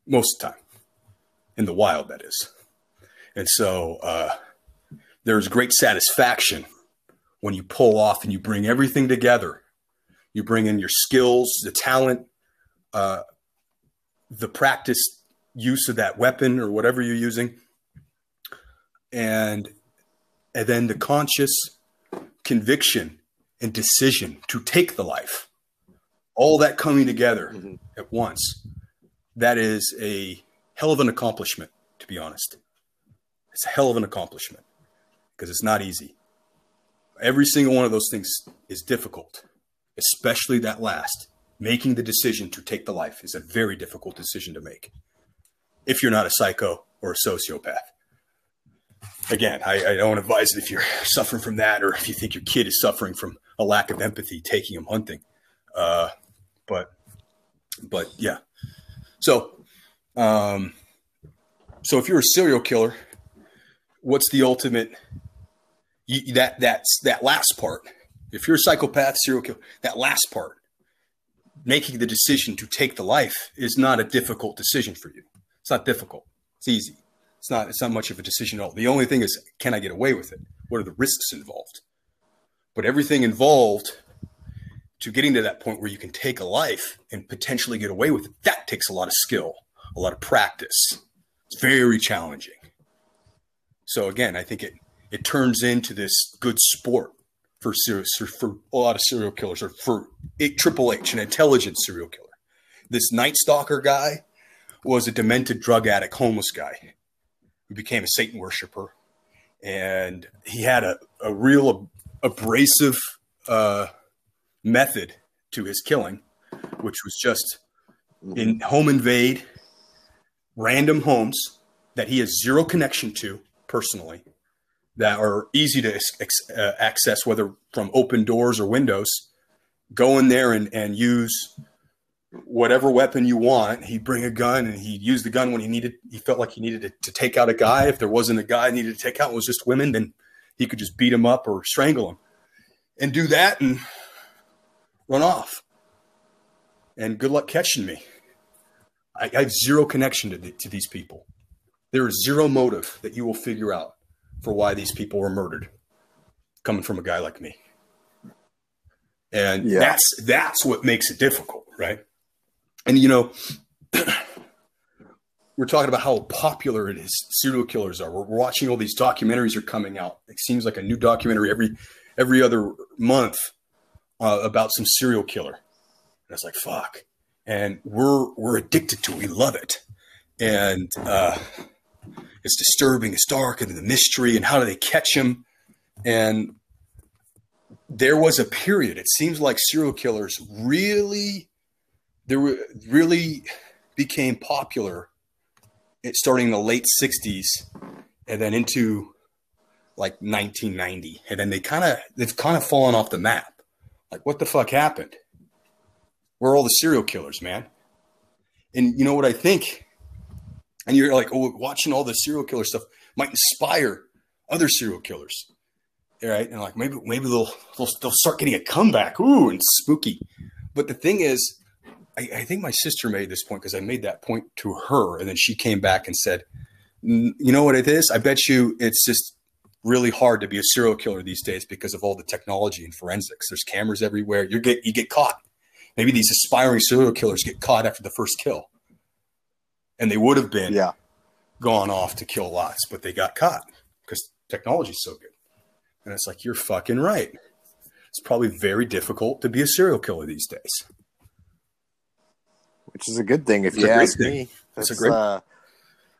most of the time in the wild, that is. And so uh, there's great satisfaction when you pull off and you bring everything together. You bring in your skills, the talent, uh, the practice use of that weapon or whatever you're using, and and then the conscious conviction and decision to take the life all that coming together mm-hmm. at once that is a hell of an accomplishment to be honest. It's a hell of an accomplishment because it's not easy. Every single one of those things is difficult especially that last. Making the decision to take the life is a very difficult decision to make if you're not a psycho or a sociopath again, I, I, don't advise it if you're suffering from that or if you think your kid is suffering from a lack of empathy, taking him hunting. Uh, but, but yeah. So, um, so if you're a serial killer, what's the ultimate? You, that that's that last part. If you're a psychopath, serial killer, that last part, making the decision to take the life is not a difficult decision for you. It's not difficult. It's easy. It's not it's not much of a decision at all. The only thing is, can I get away with it? What are the risks involved? But everything involved to getting to that point where you can take a life and potentially get away with it, that takes a lot of skill, a lot of practice. It's very challenging. So again, I think it it turns into this good sport for for a lot of serial killers or for Triple H, an intelligent serial killer. This Night Stalker guy was a demented drug addict, homeless guy who became a Satan worshiper, and he had a, a real abrasive uh, method to his killing, which was just in home invade random homes that he has zero connection to personally, that are easy to ex- uh, access, whether from open doors or windows. Go in there and, and use whatever weapon you want. He'd bring a gun and he'd use the gun when he needed. He felt like he needed to, to take out a guy. If there wasn't a guy needed to take out, it was just women. Then he could just beat him up or strangle him, and do that and run off. And good luck catching me. I, I have zero connection to, the, to these people. There is zero motive that you will figure out for why these people were murdered, coming from a guy like me. And Yeah. that's that's what makes it difficult, right? And you know, [clears throat] we're talking about how popular it is serial killers are. We're, watching all these documentaries are coming out. It seems like a new documentary every every other month uh, about some serial killer. And it's like fuck, and we're we're addicted to it. We love it, and uh, it's disturbing. It's dark, and the mystery, and how do they catch him? And there was a period. It seems like serial killers really, there were really became popular. Starting in the late '60s, and then into like 1990, and then they kind of they've kind of fallen off the map. Like, what the fuck happened? Where are all the serial killers, man? And you know what I think? And you're like, oh, watching all the serial killer stuff might inspire other serial killers, right? And like maybe maybe they'll they'll, they'll start getting a comeback. Ooh, and spooky. But the thing is, I, I think my sister made this point because I made that point to her, and then she came back and said, "You know what it is? I bet you it's just really hard to be a serial killer these days because of all the technology and forensics. There's cameras everywhere. You get you get caught. Maybe these aspiring serial killers get caught after the first kill, and they would have been Yeah. gone off to kill lots, but they got caught because technology's so good. And it's like you're fucking right. It's probably very difficult to be a serial killer these days. Which is a good thing if It's you ask thing. me. It's a great- uh,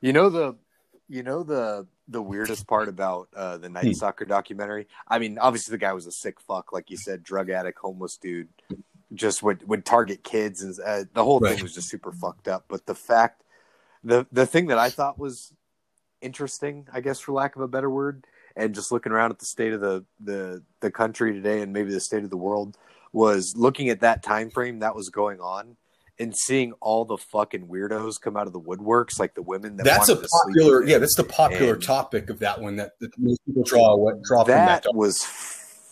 you know the, you know the the weirdest part about uh, the Night Hmm. Stalker documentary. I mean, obviously the guy was a sick fuck, like you said, drug addict, homeless dude, just would would target kids, and uh, the whole Right. thing was just super fucked up. But the fact, the the thing that I thought was interesting, I guess, for lack of a better word, and just looking around at the state of the the the country today, and maybe the state of the world, was looking at that time frame that was going on and seeing all the fucking weirdos come out of the woodworks, like the women that that's a wanted to sleep popular, yeah, that's the popular And- topic of that one that, that most people draw what draw from that. that was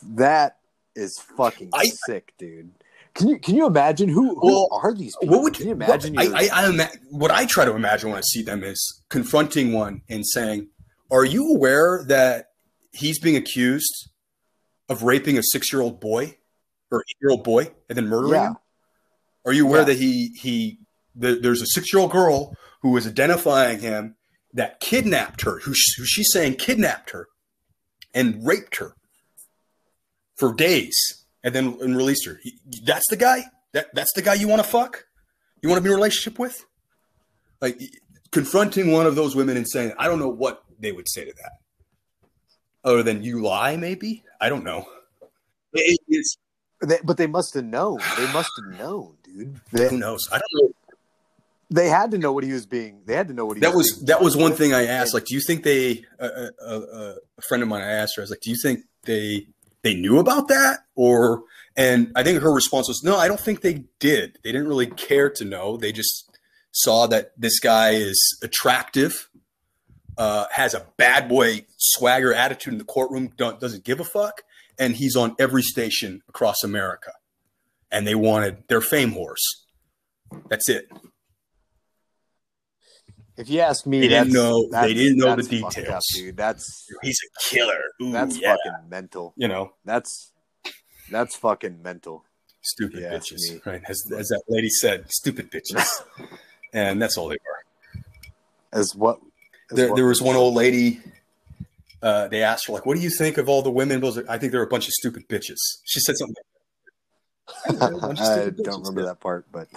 that is fucking I- sick, dude. Can you can you imagine who, who Well, are these people? What would can you imagine? What, I, I, I ima- what I try to imagine when I see them is confronting one and saying, "Are you aware that he's being accused of raping a six-year-old boy or eight-year-old boy and then murdering Yeah. him? Are you aware Yeah. that he he the, there's a six-year-old girl who is identifying him that kidnapped her, who, who she's saying kidnapped her and raped her for days and then and released her. He- that's the guy. That that's the guy you want to fuck. You want to be in a relationship with. Like confronting one of those women and saying, I don't know what they would say to that, other than you lie. Maybe I don't know. It- but they must have known. They must have known, dude. They, who knows? I don't know. they had to know what he was being. They had to know what he That was being that was one thing I asked. Like, do you think they? Uh, uh, uh, a friend of mine, I asked her. I was like, do you think they they knew about that, or? And I think her response was, no, I don't think they did. They didn't really care to know. They just saw that this guy is attractive, uh, has a bad boy swagger attitude in the courtroom, don't, doesn't give a fuck, and he's on every station across America. And they wanted their fame horse. That's it. If you ask me, They didn't that's- know- they didn't know the details. up, dude. That's He's a killer. Ooh, that's yeah. fucking mental. you know, That's that's fucking mental. stupid Yeah, bitches, right? As, as that lady said, stupid bitches, [laughs] and that's all they were. As what? as There, what there was one old lady. Uh, they asked her like, "What do you think of all the women?" I think they're a bunch of stupid bitches. She said something. [laughs] I don't remember that part, but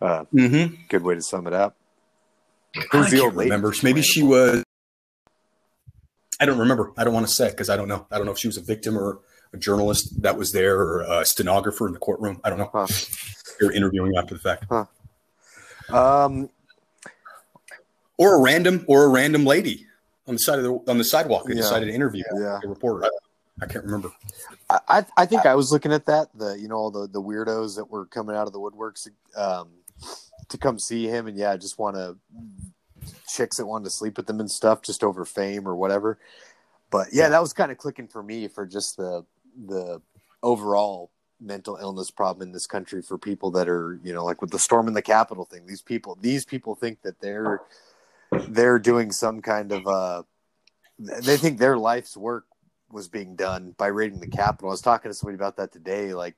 uh, Mm-hmm. good way to sum it up. I Who's the old lady? remember. Maybe she was. I don't remember. I don't want to say because I don't know. I don't know if she was a victim or a journalist that was there or a stenographer in the courtroom. I don't know. Huh. They were interviewing after the fact. Um, or a random or a random lady on the side of the on the sidewalk. They Yeah. decided to interview Yeah. a reporter. I, I can't remember. I, I I think I was looking at that the you know all the the weirdos that were coming out of the woodworks um, to come see him and yeah I just want to chicks that wanted to sleep with them and stuff just over fame or whatever. But yeah, that was kind of clicking for me for just the the overall mental illness problem in this country for people that are you know like with the storm in the Capitol thing. These people these people think that they're they're doing some kind of uh they think their life's work was being done by raiding the Capitol. I was talking to somebody about that today. Like,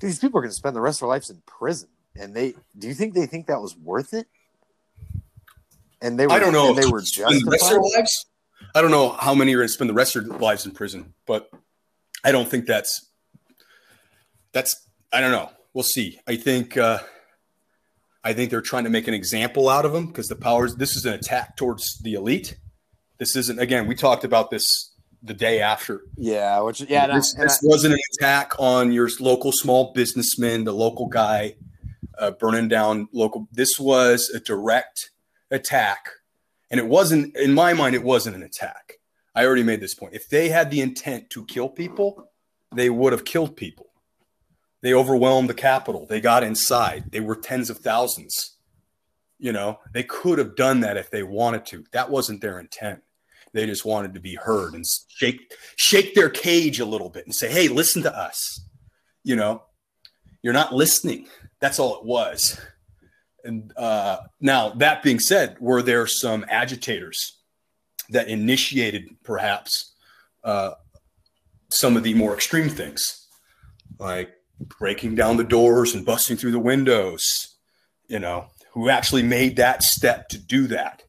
dude, these people are going to spend the rest of their lives in prison, and they do you think they think that was worth it? And they were, I don't know. They were Spend the rest of their lives. I don't know how many are going to spend the rest of their lives in prison, but I don't think that's that's. I don't know. We'll see. I think. uh I think they're trying to make an example out of them because the powers. This is an attack towards the elite. This isn't. Again, we talked about this the day after. Yeah, which yeah, this, this wasn't an attack on your local small businessman, the local guy uh, burning down local. This was a direct attack, and it wasn't. In my mind, it wasn't an attack. I already made this point. If they had the intent to kill people, they would have killed people. They overwhelmed the Capitol. They got inside. They were tens of thousands. You know, they could have done that if they wanted to. That wasn't their intent. They just wanted to be heard and shake shake their cage a little bit and say, "Hey, listen to us." You know, you're not listening. That's all it was. And uh, now, that being said, were there some agitators that initiated perhaps uh, some of the more extreme things, like breaking down the doors and busting through the windows? You know, who actually made that step to do that?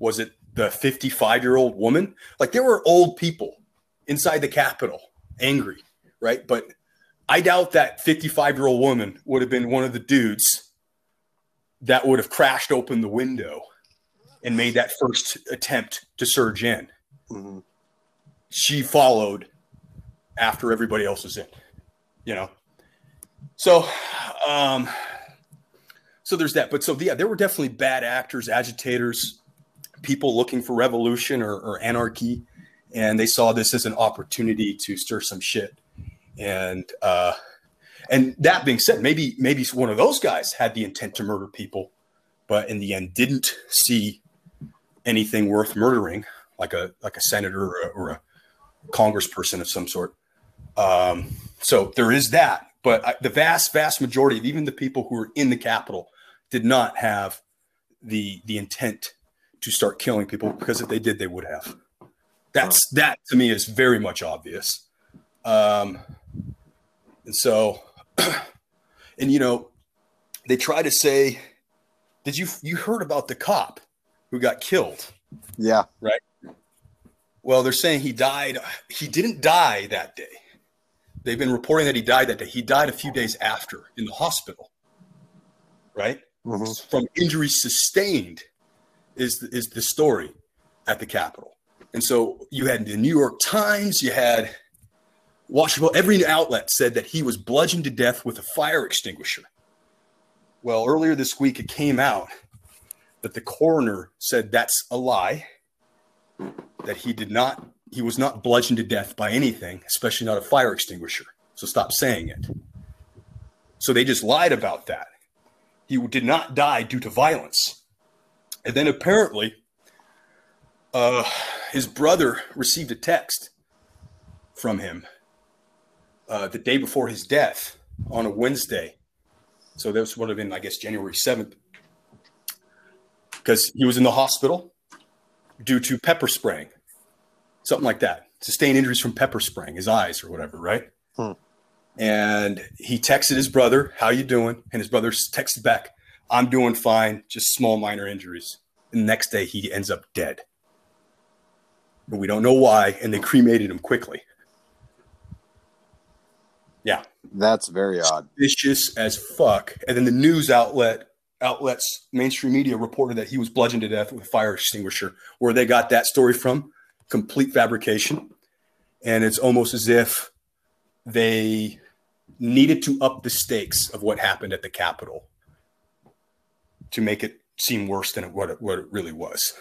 Was it the 55 year old woman? Like there were old people inside the Capitol angry, right? But I doubt that 55 year old woman would have been one of the dudes that would have crashed open the window and made that first attempt to surge in. Mhm. She followed after everybody else was in, you know? So, um, so there's that. But so, yeah, there were definitely bad actors, agitators, people looking for revolution or, or anarchy. And they saw this as an opportunity to stir some shit. And, uh, and that being said, maybe maybe one of those guys had the intent to murder people, but in the end didn't see anything worth murdering, like a like a senator or a, or a congressperson of some sort. Um, so there is that, but the vast vast majority of even the people who were in the Capitol did not have the the intent to start killing people because if they did, they would have. That's that to me is very much obvious. Um, and so, [clears throat] and you know, they try to say, "Did you you heard about the cop who got killed?" Yeah, right. Well, they're saying he died. He didn't die that day. They've been reporting that he died that day. He died a few days after in the hospital, right? Mhm. From injuries sustained, is is the story at the Capitol. And so you had the New York Times, you had Washington, every outlet said that he was bludgeoned to death with a fire extinguisher. Well, earlier this week, it came out that the coroner said that's a lie, that he did not, he was not bludgeoned to death by anything, especially not a fire extinguisher. So stop saying it. So they just lied about that. He did not die due to violence. And then apparently, uh, his brother received a text from him uh, the day before his death on a Wednesday. So this would have been, I guess, January 7th. Because he was in the hospital due to pepper spraying, something like that. Sustained injuries from pepper spraying, his eyes or whatever, right? Hmm. And he texted his brother, "How you doing?" And his brother texted back, "I'm doing fine, just small minor injuries." And the next day, he ends up dead. But we don't know why, and they cremated him quickly. Yeah, that's very odd. vicious as fuck. And then the news outlet outlets, mainstream media reported that he was bludgeoned to death with a fire extinguisher. Where they got that story from, complete fabrication. And it's almost as if they needed to up the stakes of what happened at the Capitol to make it seem worse than it, what, it, what it really was.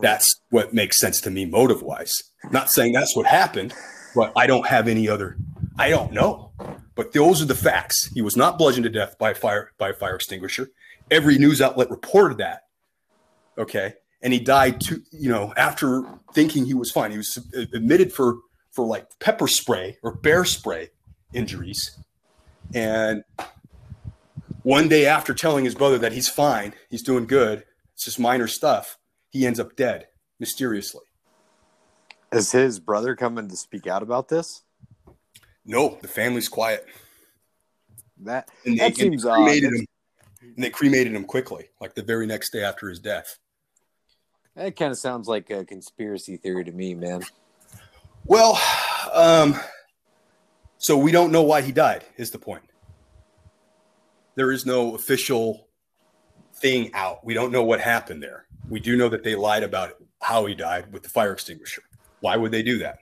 That's what makes sense to me motive wise. Not saying that's what happened, but I don't have any other. I don't know. But those are the facts. He was not bludgeoned to death by fire by a fire extinguisher. Every news outlet reported that. Okay, and he died to you know after thinking he was fine. He was uh, admitted for for like pepper spray or bear spray injuries, and one day after telling his brother that he's fine, he's doing good, it's just minor stuff, he ends up dead mysteriously. Is his brother coming to speak out about this? No, the family's quiet. That And that they, and seems they odd. him. And they cremated him quickly, like the very next day after his death. That kind of sounds like a conspiracy theory to me, man. Well, um, so we don't know why he died. Is the point? There is no official thing out. We don't know what happened there. We do know that they lied about how he died with the fire extinguisher. Why would they do that?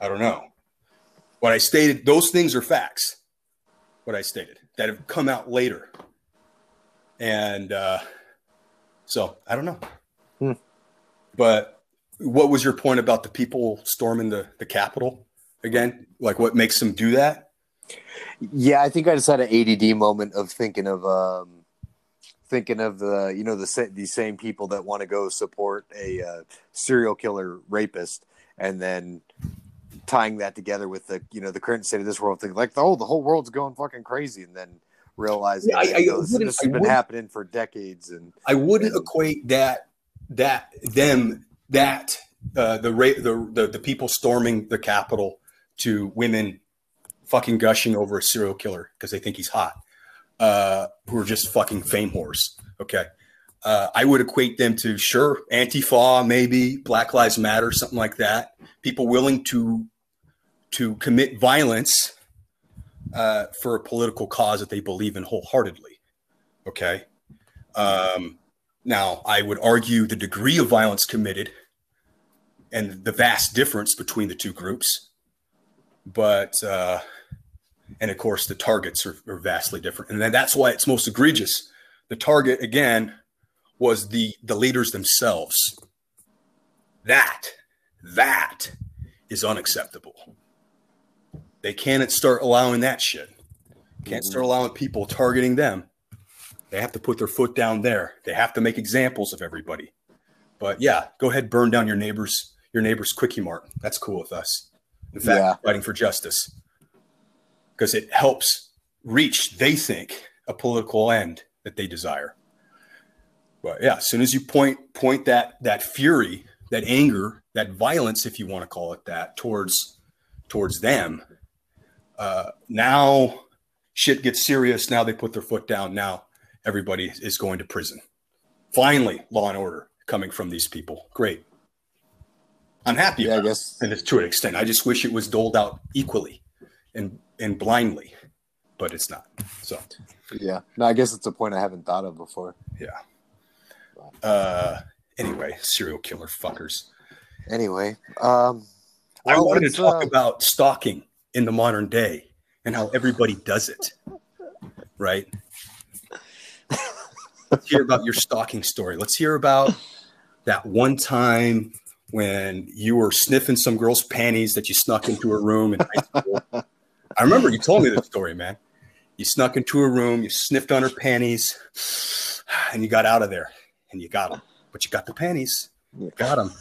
I don't know. What I stated, those things are facts. What I stated that have come out later, and uh, so I don't know. Hmm. But what was your point about the people storming the the Capitol again? Like, what makes them do that? Yeah, I think I just had an ADD moment of thinking of um, thinking of the you know the these same people that want to go support a uh, serial killer rapist, and then tying that together with the you know the current state of this world, thing, like oh the whole world's going fucking crazy, and then realizing Yeah, I- that, I know, this, this has been happening for decades, and I wouldn't And- equate that that them that uh, the, ra- the the the people storming the Capitol to women fucking gushing over a serial killer because they think he's hot, uh, who are just fucking fame whores. Okay. Uh, I would equate them to sure Antifa, maybe Black Lives Matter, something like that. People willing to to commit violence uh, for a political cause that they believe in wholeheartedly. Okay. Um, now, I would argue the degree of violence committed and the vast difference between the two groups, but uh, and of course the targets are, are vastly different, and then that's why it's most egregious. The target again was the the leaders themselves. That that is unacceptable. They can't start allowing that shit. Can't start allowing people targeting them. They have to put their foot down there. They have to make examples of everybody. But yeah, go ahead, burn down your neighbors, your neighbor's quickie mart. That's cool with us. In fact, Yeah. fighting for justice because it helps reach, they think, a political end that they desire. But yeah, as soon as you point point that that fury, that anger, that violence, if you want to call it that, towards towards them, uh, now shit gets serious. Now they put their foot down. Now everybody is going to prison. Finally, law and order coming from these people. Great. I'm happy. yeah, I it, guess and to an extent. I just wish it was doled out equally and and blindly, but it's not. So yeah. No, I guess it's a point I haven't thought of before. yeah. Uh, anyway, serial killer fuckers. Anyway, um, I wanted to talk uh, about stalking in the modern day and how everybody does it. Right? Let's hear about your stalking story. Let's hear about that one time when you were sniffing some girl's panties that you snuck into her room in high school. [laughs] I remember you told me this story, man. You snuck into a room, you sniffed on her panties, and you got out of there and you got them. But you got the panties. You got them.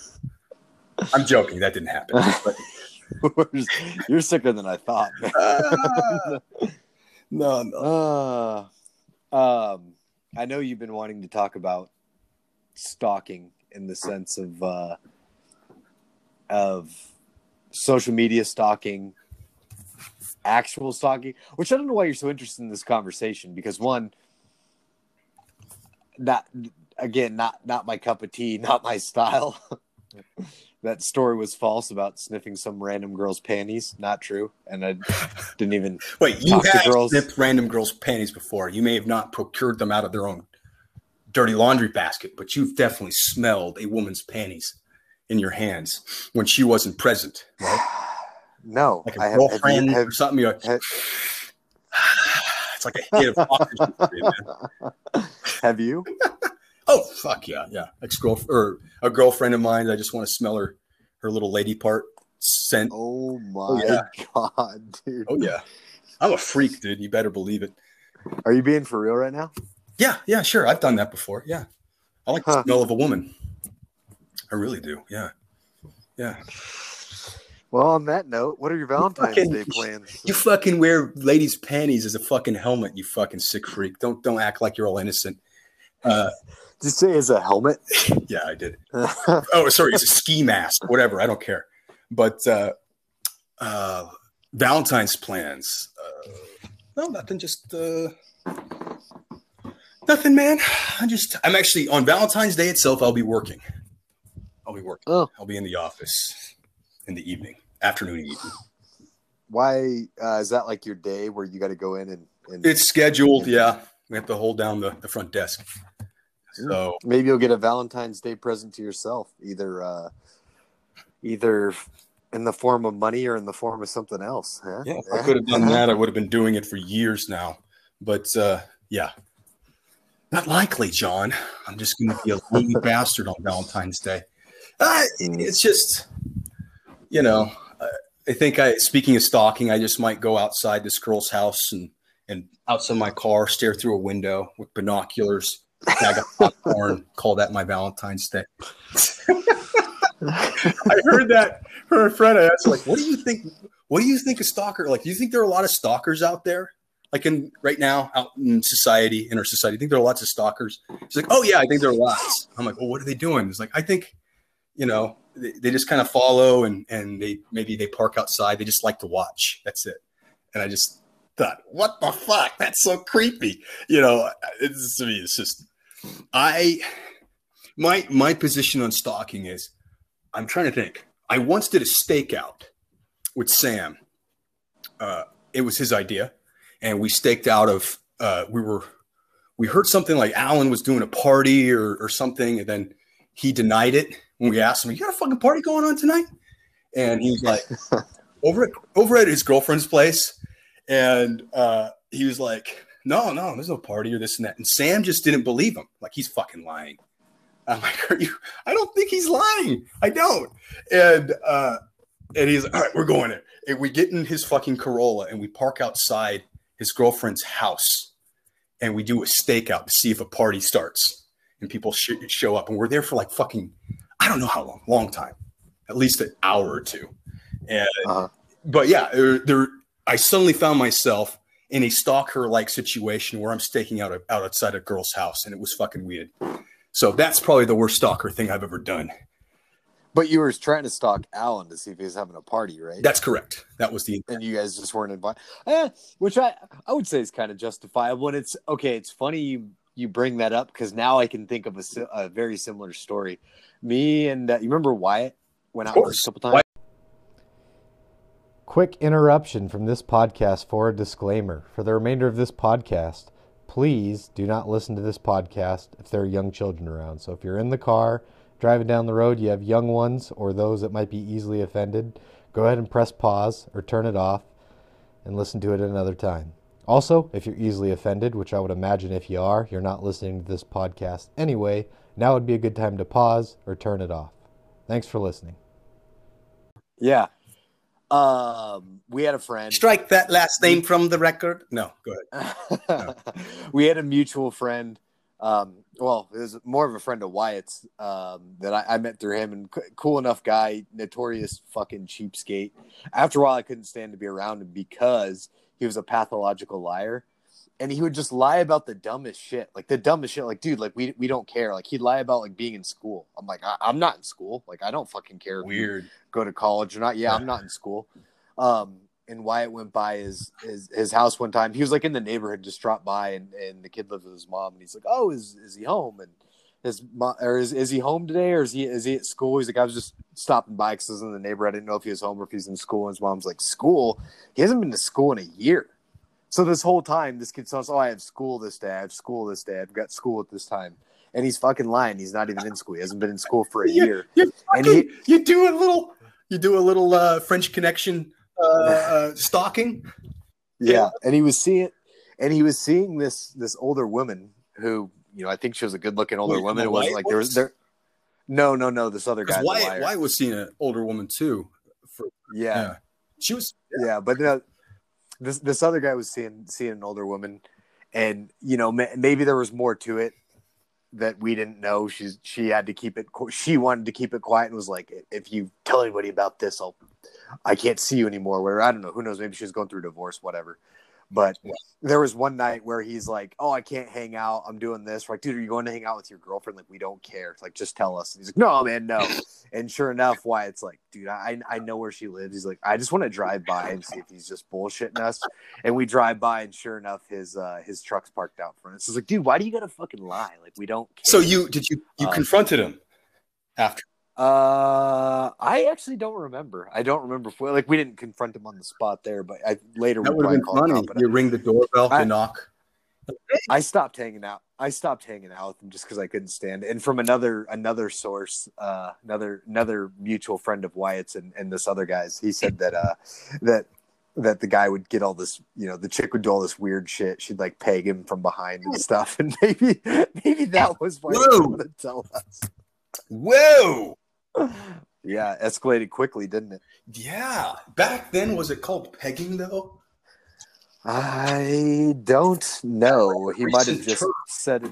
I'm joking. That didn't happen. [laughs] You're sicker than I thought. [laughs] Ah. no, no. Uh, um, I know you've been wanting to talk about stalking in the sense of uh, of social media stalking, actual stalking. Which I don't know why you're so interested in this conversation because one, not again, not not my cup of tea, [laughs] not my style. [laughs] that story was false about sniffing some random girl's panties. Not true, and I [laughs] didn't even. Wait, you have girls. sniffed random girls' panties before. You may have not procured them out of their own dirty laundry basket, but you've definitely smelled a woman's panties in your hands when she wasn't present, right? [sighs] [sighs] [sighs] No, Like a I have, have, girlfriend have, or something. You're like, have- [sighs] it's like a hit of oxygen. man. [laughs] have you? [laughs] Oh fuck yeah, yeah. Ex girlfriend or a girlfriend of mine. I just want to smell her her little lady part scent. Oh my Oh, yeah. god, dude. Oh yeah, I'm a freak, dude. You better believe it. Are you being for real right now? Yeah, yeah, sure. I've done that before. Yeah, I like the Huh. smell of a woman. I really do. Yeah, yeah. Well, on that note, what are your Valentine's fucking- Day plans? You fucking wear ladies' panties as a fucking helmet. You fucking sick freak. Don't don't act like you're all innocent. Uh, [laughs] Did you say as a helmet? [laughs] yeah, I did. Oh, sorry, it's a ski mask. Whatever. I don't care. But uh, uh, Valentine's plans. Uh, no, nothing. Just uh, nothing, man. I just. I'm actually on Valentine's Day itself. I'll be working. I'll be working. Oh. I'll be in the office in the evening, afternoon, and evening. Why uh, is that like your day where you got to go in and, and It's scheduled. Yeah, we have to hold down the, the front desk. So maybe you'll get a Valentine's Day present to yourself, either uh, either in the form of money or in the form of something else. Huh? yeah, if I could have done that, I would have been doing it for years now. But uh, yeah, not likely, John. I'm just going to be a lonely [laughs] bastard on Valentine's Day. Uh, it's just, you know, I think I. Speaking of stalking, I just might go outside this girl's house and and outside my car, stare through a window with binoculars, bag of popcorn, [laughs] call that my Valentine's Day. [laughs] I heard that from a friend. I asked, like, what do you think? What do you think a stalker? Like, do you think there are a lot of stalkers out there? Like in right now, out in society, in our society, I think there are lots of stalkers. She's like, oh yeah, I think there are lots. I'm like, well, what are they doing? It's like, I think, you know, they, just kind of follow and and they maybe they park outside. They just like to watch. That's it. And I just thought, what the fuck? That's so creepy. You know, it's to me, it's just I my my position on stalking is I'm trying to think. I once did a stakeout with Sam. Uh, it was his idea, and we staked out of. Uh, we were we heard something like Alan was doing a party or or something, and then he denied it when we asked him, "You got a fucking party going on tonight?" And he was like, [laughs] "Over at over at his girlfriend's place," and uh, he was like, "No, no, there's no party or this and that." And Sam just didn't believe him. Like he's fucking lying. I'm like, are you? I don't think he's lying. I don't. And uh, and he's all right. We're going there. And we get in his fucking Corolla and we park outside his girlfriend's house, and we do a stakeout to see if a party starts and people sh- show up. And we're there for like fucking, I don't know how long, long time, at least an hour or two. And Uh-huh. but yeah, there, there. I suddenly found myself in a stalker like situation where I'm staking out, out outside a girl's house, and it was fucking weird. So that's probably the worst stalker thing I've ever done. But you were trying to stalk Alan to see if he was having a party, right? That's correct. That was the and you guys just weren't invited. Eh, which I I would say is kind of justifiable. And it's okay. It's funny you you bring that up because now I can think of a, a very similar story. Me and uh, you remember Wyatt went out with a couple times. Quick interruption from this podcast for a disclaimer. For the remainder of this podcast, please do not listen to this podcast if there are young children around. So if you're in the car, driving down the road, you have young ones or those that might be easily offended, go ahead and press pause or turn it off and listen to it another time. Also, if you're easily offended, which I would imagine if you are, you're not listening to this podcast anyway, now would be a good time to pause or turn it off. Thanks for listening. Yeah. Um, we had a friend. strike that last name from the record. No, go ahead. [laughs] we had a mutual friend. Um, well, it was more of a friend of Wyatt's um, that I, I met through him, and c- cool enough guy, notorious fucking cheapskate. After a while, I couldn't stand to be around him because he was a pathological liar, and he would just lie about the dumbest shit, like the dumbest shit. Like, dude, like we we don't care. Like he'd lie about like being in school. I'm like, I, I'm not in school. Like I don't fucking care. Weird. go to college or not. Yeah, I'm not in school. Um, and Wyatt went by his, his his house one time. He was like in the neighborhood, just dropped by, and, and the kid lived with his mom. And he's like, "Oh, is is he home?" And his mom, or is, is he home today, or is he is he at school? He's like, "I was just stopping by because I was in the neighborhood. I didn't know if he was home or if he's in school." And his mom's like, "School? He hasn't been to school in a year." So this whole time, this kid says, "Oh, I have school this day. I have school this day. I've got school at this time." And he's fucking lying. He's not even in school. He hasn't been in school for a Yeah. year. You, And fucking- you do a little, you do a little uh, French Connection uh, uh, stalking. yeah and he was seeing and he was seeing this this older woman who you know, I think she was a good looking older Wait, woman. It wasn't like there was there. No, no, no. This other guy. Because the Wyatt. Wyatt was seeing an older woman too. For, yeah, yeah. she was. yeah, but uh, this this other guy was seeing seeing an older woman, and you know ma- maybe there was more to it that we didn't know. She's she had to keep it. She wanted to keep it quiet and was like, if you tell anybody about this, I'll I can't see you anymore. Where I don't know. Who knows? Maybe she was going through a divorce, whatever. But Yeah. there was one night where he's like, "Oh, I can't hang out. I'm doing this." We're like, dude, are you going to hang out with your girlfriend? Like, we don't care. Like, just tell us. And he's like, "No, man, no." [laughs] And sure enough, Wyatt's like, dude, I I know where she lives. He's like, I just want to drive by and see if he's just bullshitting us. And we drive by, and sure enough, his uh his truck's parked out front. So it's like, dude, why do you gotta fucking lie? Like, we don't. Care. So you did you you Um, confronted him after? Uh, I actually don't remember. I don't remember. If, like, we didn't confront him on the spot there, but I later That would have been him funny. out, You ring the doorbell, I- knock. I stopped hanging out. I stopped hanging out with him just because I couldn't stand it. And from another another source, uh, another another mutual friend of Wyatt's and, and this other guy's, he said that uh, that that the guy would get all this, you know, the chick would do all this weird shit. She'd like peg him from behind and stuff, [laughs] and maybe maybe that was why he to tell us. Whoa! Yeah, escalated quickly, didn't it? Yeah. Back then, was it called pegging though? I don't know. He might have just said it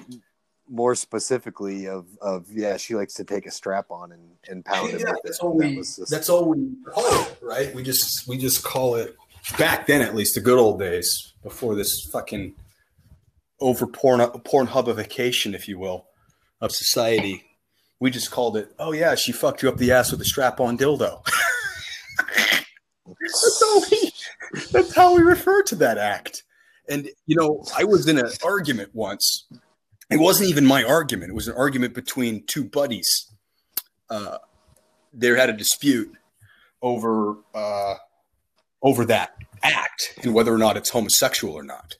more specifically of of yeah, she likes to take a strap on and, and pound him Yeah, that's it. all we. just- That's all we call it, right? We just we just call it back then, at least the good old days before this fucking over porn porn hubification, if you will, of society. We just called it. Oh yeah, she fucked you up the ass with a strap on dildo. [laughs] That's how we. That's how we refer to that act. And you know, I was in an argument once. It wasn't even my argument. It was an argument between two buddies. Uh, they had a dispute over uh, over that act and whether or not it's homosexual or not.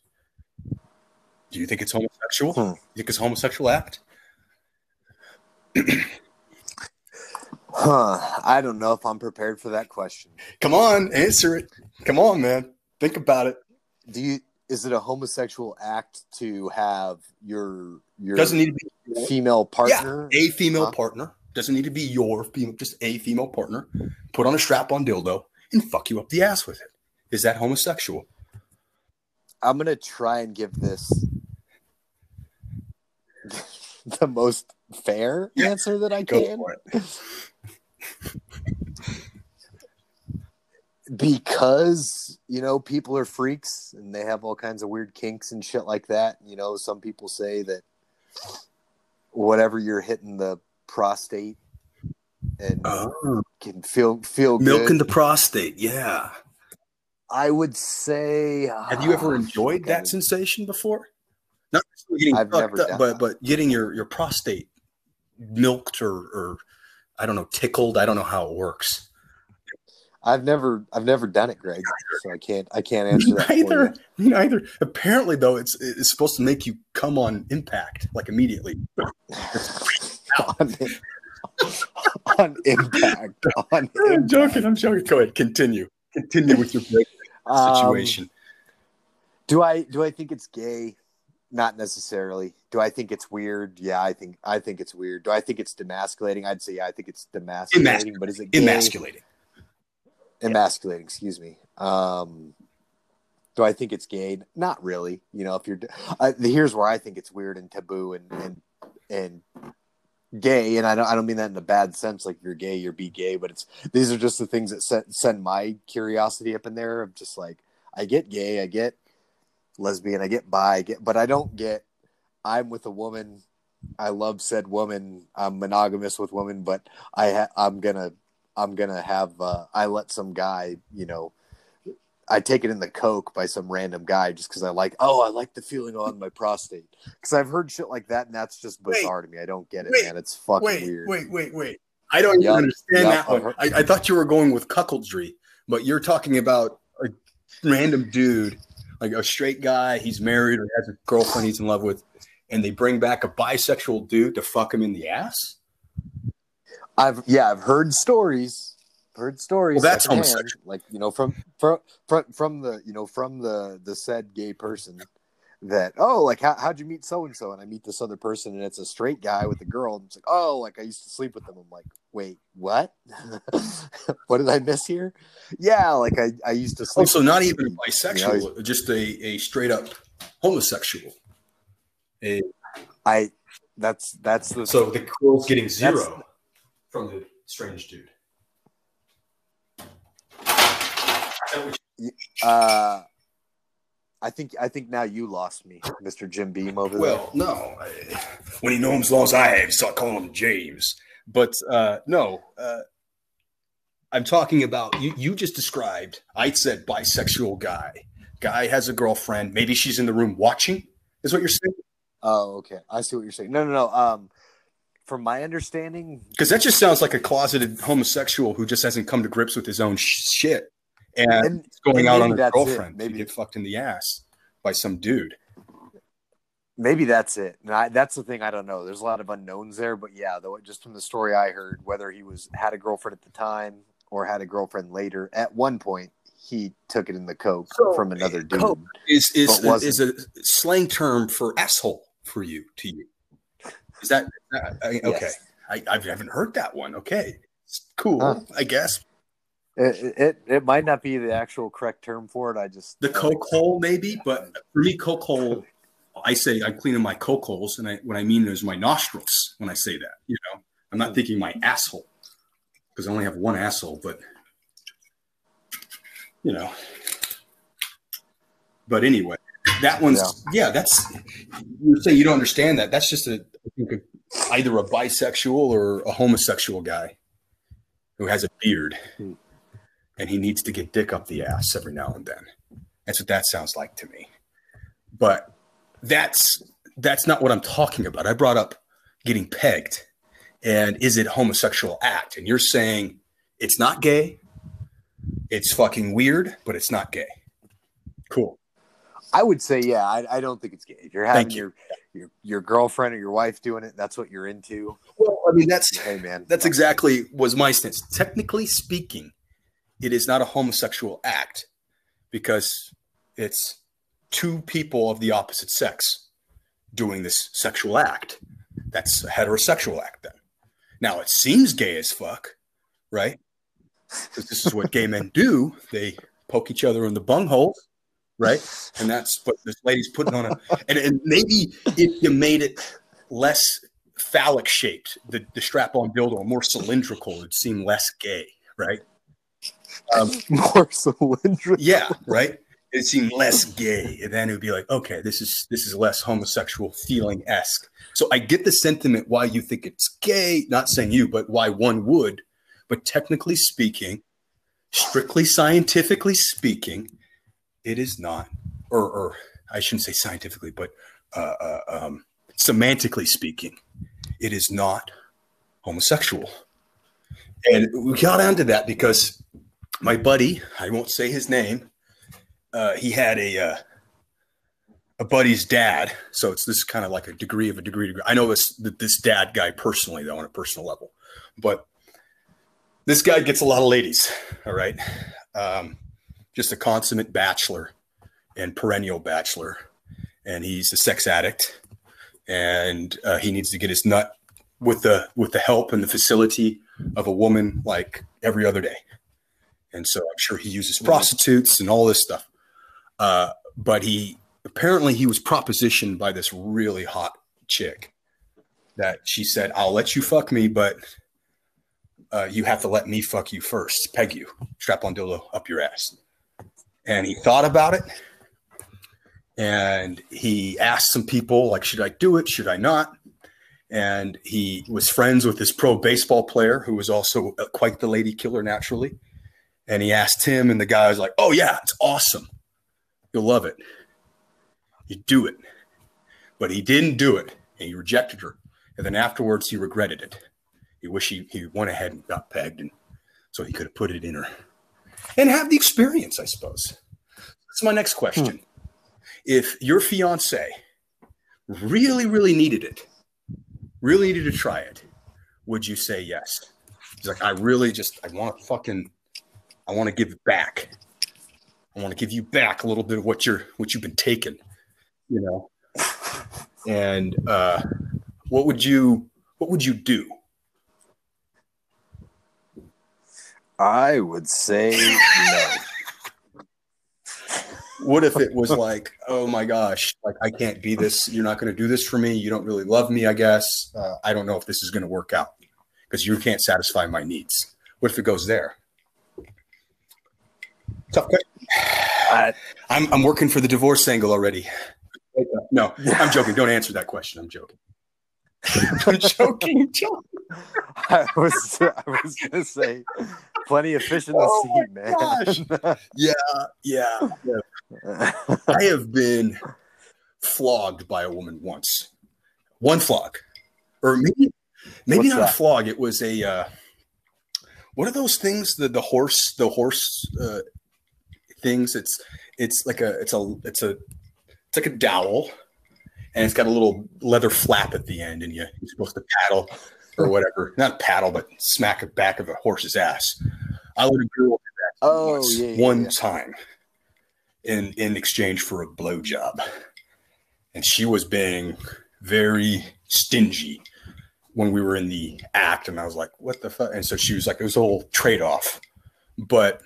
Do you think it's homosexual? Hmm. You think it's a homosexual act? Huh. I don't know if I'm prepared for that question. Come on, answer it. Come on, man. Think about it. Do you is it a homosexual act to have your your Doesn't need to be female partner? Yeah, a female Huh? partner. Doesn't need to be your female, just a female partner. Put on a strap on dildo and fuck you up the ass with it. Is that homosexual? I'm gonna try and give this [laughs] the most fair answer that I Go can. [laughs] because you know people are freaks and they have all kinds of weird kinks and shit like that you know some people say that whatever you're hitting the prostate and Oh, can feel feel milking good the prostate. Yeah. i would say Have you ever ah, enjoyed that sensation before? Not getting I've fucked up, but that. but getting your your prostate milked or or I don't know tickled. I don't know how it works. i've never i've never done it greg so i can't i can't answer that Neither, neither. Apparently, though, it's it's supposed to make you come on impact, like immediately. [laughs] on, on impact on [laughs] I'm impact. joking. I'm joking. Go ahead. Continue. Continue with your [laughs] Um, situation. Do I do I think it's gay? Not necessarily. Do I think it's weird? Yeah, I think I think it's weird. Do I think it's demasculating? I'd say yeah, I think it's demasculating. But is it gay? Emasculating. Emasculating. Excuse me. Um, do I think it's gay? Not really. You know, if you're uh, here's where I think it's weird and taboo and and and gay, and I don't I don't mean that in a bad sense. Like you're gay, you're be gay. But it's these are just the things that send, send my curiosity up in there. Of just like I get gay, I get lesbian, I get bi, I get, but I don't get. I'm with a woman. I love said woman. I'm monogamous with women, but I ha- I'm gonna I'm gonna have uh, I let some guy you know. I take it in the coke by some random guy just because I like. Oh, I like the feeling on my prostate because I've heard shit like that, and that's just Wait. bizarre to me. I don't get it, Wait. man. It's fucking Wait, weird. wait, wait, wait. I don't even understand that I've one. I, I thought you were going with cuckoldry, but you're talking about a random dude, like a straight guy. He's married or has a girlfriend he's in love with, and they bring back a bisexual dude to fuck him in the ass. I've yeah, I've heard stories. Heard stories. Well, that's secondhand, homosexual. Like you know, from from from from the you know from the the said gay person that oh like how, how'd you meet so and so and i meet this other person and it's a straight guy with a girl and it's like oh like i used to sleep with them i'm like wait what [laughs] what did i miss here yeah like i, I used to sleep Also, not even a dude. bisexual, just a, a straight up homosexual. A- i that's that's the so the girl's getting zero from the strange dude. uh i think i think now you lost me mr jim beam over there Well, no. I, when he knew him as long as I have, he's start calling him James. But uh, no, uh, I'm talking about you. You just described. I said bisexual guy. Guy has a girlfriend. Maybe she's in the room watching. Is what you're saying? oh okay i see what you're saying no no no um from my understanding Because that just sounds like a closeted homosexual who just hasn't come to grips with his own sh- shit and, and, going and out on his that's it. girlfriend to maybe get fucked in the ass by some dude. maybe that's it. And I, that's the thing. I don't know. There's a lot of unknowns there, but yeah, though, just from the story I heard, whether he was had a girlfriend at the time or had a girlfriend later, at one point he took it in the coke So, from another dude. coke. Is is But wasn't. is a slang term for asshole for you to you? Is that, that- I- okay? Yes. I, I haven't heard that one. Okay, it's cool. Huh. I guess It, it it might not be the actual correct term for it. I just the coke hole maybe, but for me, coke hole. I say I'm cleaning my coke holes, and I, what I mean is my nostrils when I say that. You know, I'm not thinking my asshole because I only have one asshole, but you know. But anyway, that one's yeah. that's you're saying you don't understand that. That's just a, I think a either a bisexual or a homosexual guy who has a beard Hmm. And he needs to get dick up the ass every now and then. That's what that sounds like to me. But that's that's not what I'm talking about. I brought up getting pegged and is it homosexual act? And you're saying it's not gay. It's fucking weird, but it's not gay. Cool. I would say yeah. I, I don't think it's gay. If you're having you. your your your girlfriend or your wife doing it, that's what you're into. Well, I mean that's Hey man, That's exactly was my stance. Technically speaking, it is not a homosexual act because it's two people of the opposite sex doing this sexual act. That's a heterosexual act then. Now it seems gay as fuck, right? Because this is what gay men do. They poke each other in the bunghole, right? And that's what this lady's putting on a and, and maybe if you made it less phallic shaped, the, the strap on dildo more cylindrical, it'd seem less gay, right? Um, [laughs] [laughs] more cylindrical. yeah, right. It seemed less gay, and then it would be like, okay, this is this is less homosexual feeling esque. So I get the sentiment why you think it's gay. Not saying you, but why one would. But technically speaking, strictly scientifically speaking, it is not. Or, or I shouldn't say scientifically, but uh, uh, um, semantically speaking, it is not homosexual. And we got onto that because my buddy, I won't say his name, uh, he had a uh, a buddy's dad. So it's this kind of like a degree of a degree. degree. I know this this dad guy personally, though, on a personal level, but this guy gets a lot of ladies. All right, um, just a consummate bachelor and perennial bachelor, and he's a sex addict, and uh, he needs to get his nut with the with the help and the facility of a woman like every other day. And so I'm sure he uses prostitutes and all this stuff. Uh, but he apparently he was propositioned by this really hot chick that she said, I'll let you fuck me, but uh, you have to let me fuck you first, peg you, strap on dildo up your ass. And he thought about it and he asked some people, like, should I do it? Should I not? And he was friends with this pro baseball player who was also uh, quite the lady killer naturally. And he asked him, and the guy was like, Oh, yeah, it's awesome. You'll love it. You do it. But he didn't do it, and he rejected her. And then afterwards, he regretted it. He wished he, he went ahead and got pegged, and so he could have put it in her and have the experience, I suppose. That's my next question. Hmm. If your fiance really, really needed it, really needed to try it, would you say yes? He's like, I really just, I want to fucking, I want to give it back. I want to give you back a little bit of what you're, what you've been taking. you know. And uh, what would you what would you do? I would say no. What if it was like, oh my gosh, like I can't be this. You're not going to do this for me. You don't really love me, I guess. Uh, I don't know if this is going to work out because you can't satisfy my needs. What if it goes there? Tough question. [sighs] I, I'm I'm working for the divorce angle already. No, I'm [laughs] joking. Don't answer that question. I'm joking. [laughs] I'm joking. I'm joking. I was I was gonna say plenty of fish in the Oh sea, my man. [laughs] Yeah, yeah, yeah. I have been flogged by a woman once. One flog, or maybe maybe What's not that? a flog. It was a uh, what are those things? The the horse the horse uh, things. It's it's like a it's a it's a it's like a dowel, and it's got a little leather flap at the end, and you, you're supposed to paddle or whatever. Not paddle, but smack the back of a horse's ass. I let a girl do that Oh, once, yeah, yeah, one yeah. time in in exchange for a blowjob, and she was being very stingy when we were in the act, and I was like, "What the fuck?" And so she was like, "It was a whole trade off," but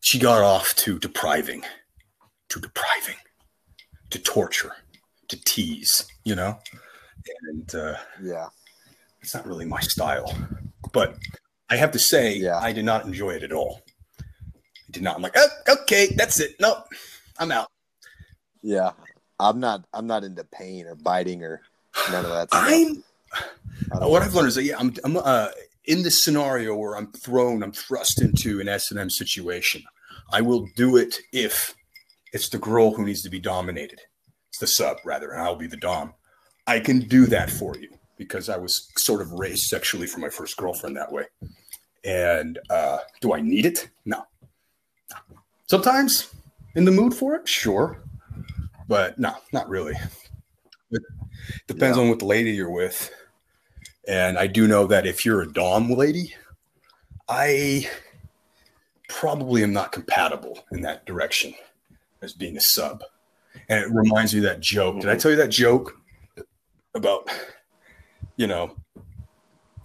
she got off to depriving, to depriving, to torture, to tease, you know, and. uh yeah. it's not really my style. But I have to say, Yeah. I did not enjoy it at all. I did not. I'm like, oh, okay, that's it. Nope, I'm out. Yeah. I'm not I'm not into pain or biting or none of that [sighs] stuff. I'm what know. I've learned is that yeah, I'm, I'm uh, in this scenario where I'm thrown, I'm thrust into an S and M situation. I will do it if it's the girl who needs to be dominated. It's the sub rather, and I'll be the dom. I can do that for you because I was sort of raised sexually from my first girlfriend that way. And uh, do I need it? No. Sometimes in the mood for it, sure, but no, not really. It depends Yeah. on what the lady you're with. And I do know that if you're a Dom lady, I probably am not compatible in that direction as being a sub. And it reminds me of that joke. Did I mm-hmm. tell you that joke about, you know,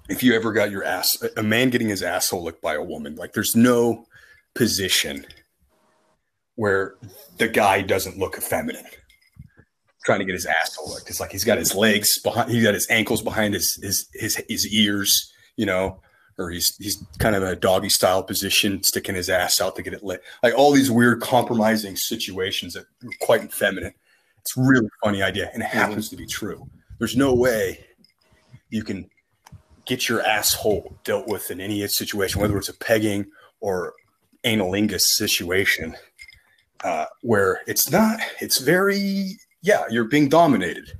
if you ever got your ass, a man getting his asshole licked by a woman, like there's no position where the guy doesn't look effeminate trying to get his asshole licked. It's like he's got his legs behind, he's got his ankles behind his his his, his ears, you know, or he's he's kind of a doggy style position, sticking his ass out to get it lit. Like all these weird compromising situations that are quite effeminate. It's a really funny idea, and it happens to be true. There's no way you can get your asshole dealt with in any situation, whether it's a pegging or anilingus situation, uh, where it's not. It's very yeah, you're being dominated.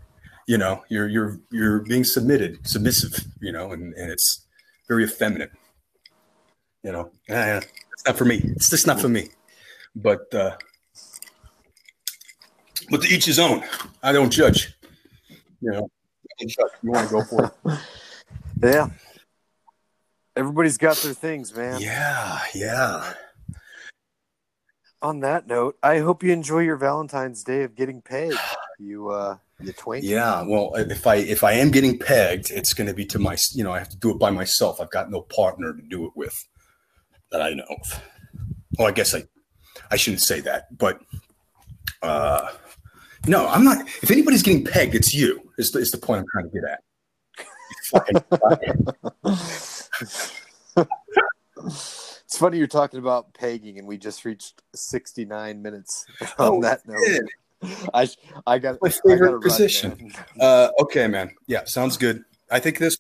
You know, you're you're you're being submitted, submissive. You know, and and it's very effeminate. You know, Eh, it's not for me. It's just not for me. But uh, but to each his own. I don't judge. You know, I don't judge. you want to go for it? [laughs] Yeah. Everybody's got their things, man. Yeah, yeah. On that note, I hope you enjoy your Valentine's Day of getting pegged. You uh you twink. Yeah, well, if I if I am getting pegged, it's going to be to my, you know, I have to do it by myself. I've got no partner to do it with that I know of. Well, I guess I I shouldn't say that, but uh no, I'm not. If anybody's getting pegged, it's you. Is the, is the point I'm trying to get at? Fucking- [laughs] [laughs] It's funny you're talking about pegging, and we just reached 69 minutes. [laughs] On Oh, that note, shit. I I got My favorite run, position. Uh, okay, man. Yeah, sounds good. I think this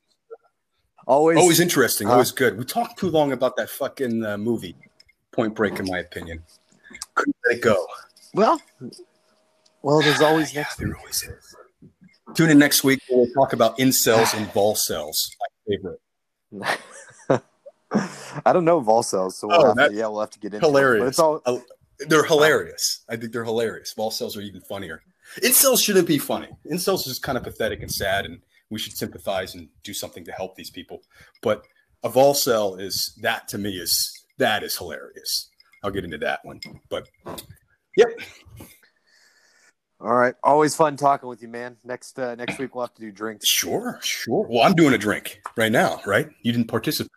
Always, always interesting, Huh? always good. We talked too long about that fucking uh, movie, Point Break, in my opinion. Couldn't let it go. well, well. There's always Yeah, next. there always is. Tune in next week. We'll talk about incels and ball cells. My favorite. [laughs] I don't know volcels, so we'll Oh, have to, yeah, we'll have to get into it. Hilarious. But it's all Uh, they're hilarious. I think they're hilarious. Volcels are even funnier. Incels shouldn't be funny. Incels is just kind of pathetic and sad, and we should sympathize and do something to help these people. But a volcel is that to me is that is hilarious. I'll get into that one. But yep. All right. Always fun talking with you, man. Next uh, next week we'll have to do drinks. Sure, sure. Well, I'm doing a drink right now, right? You didn't participate.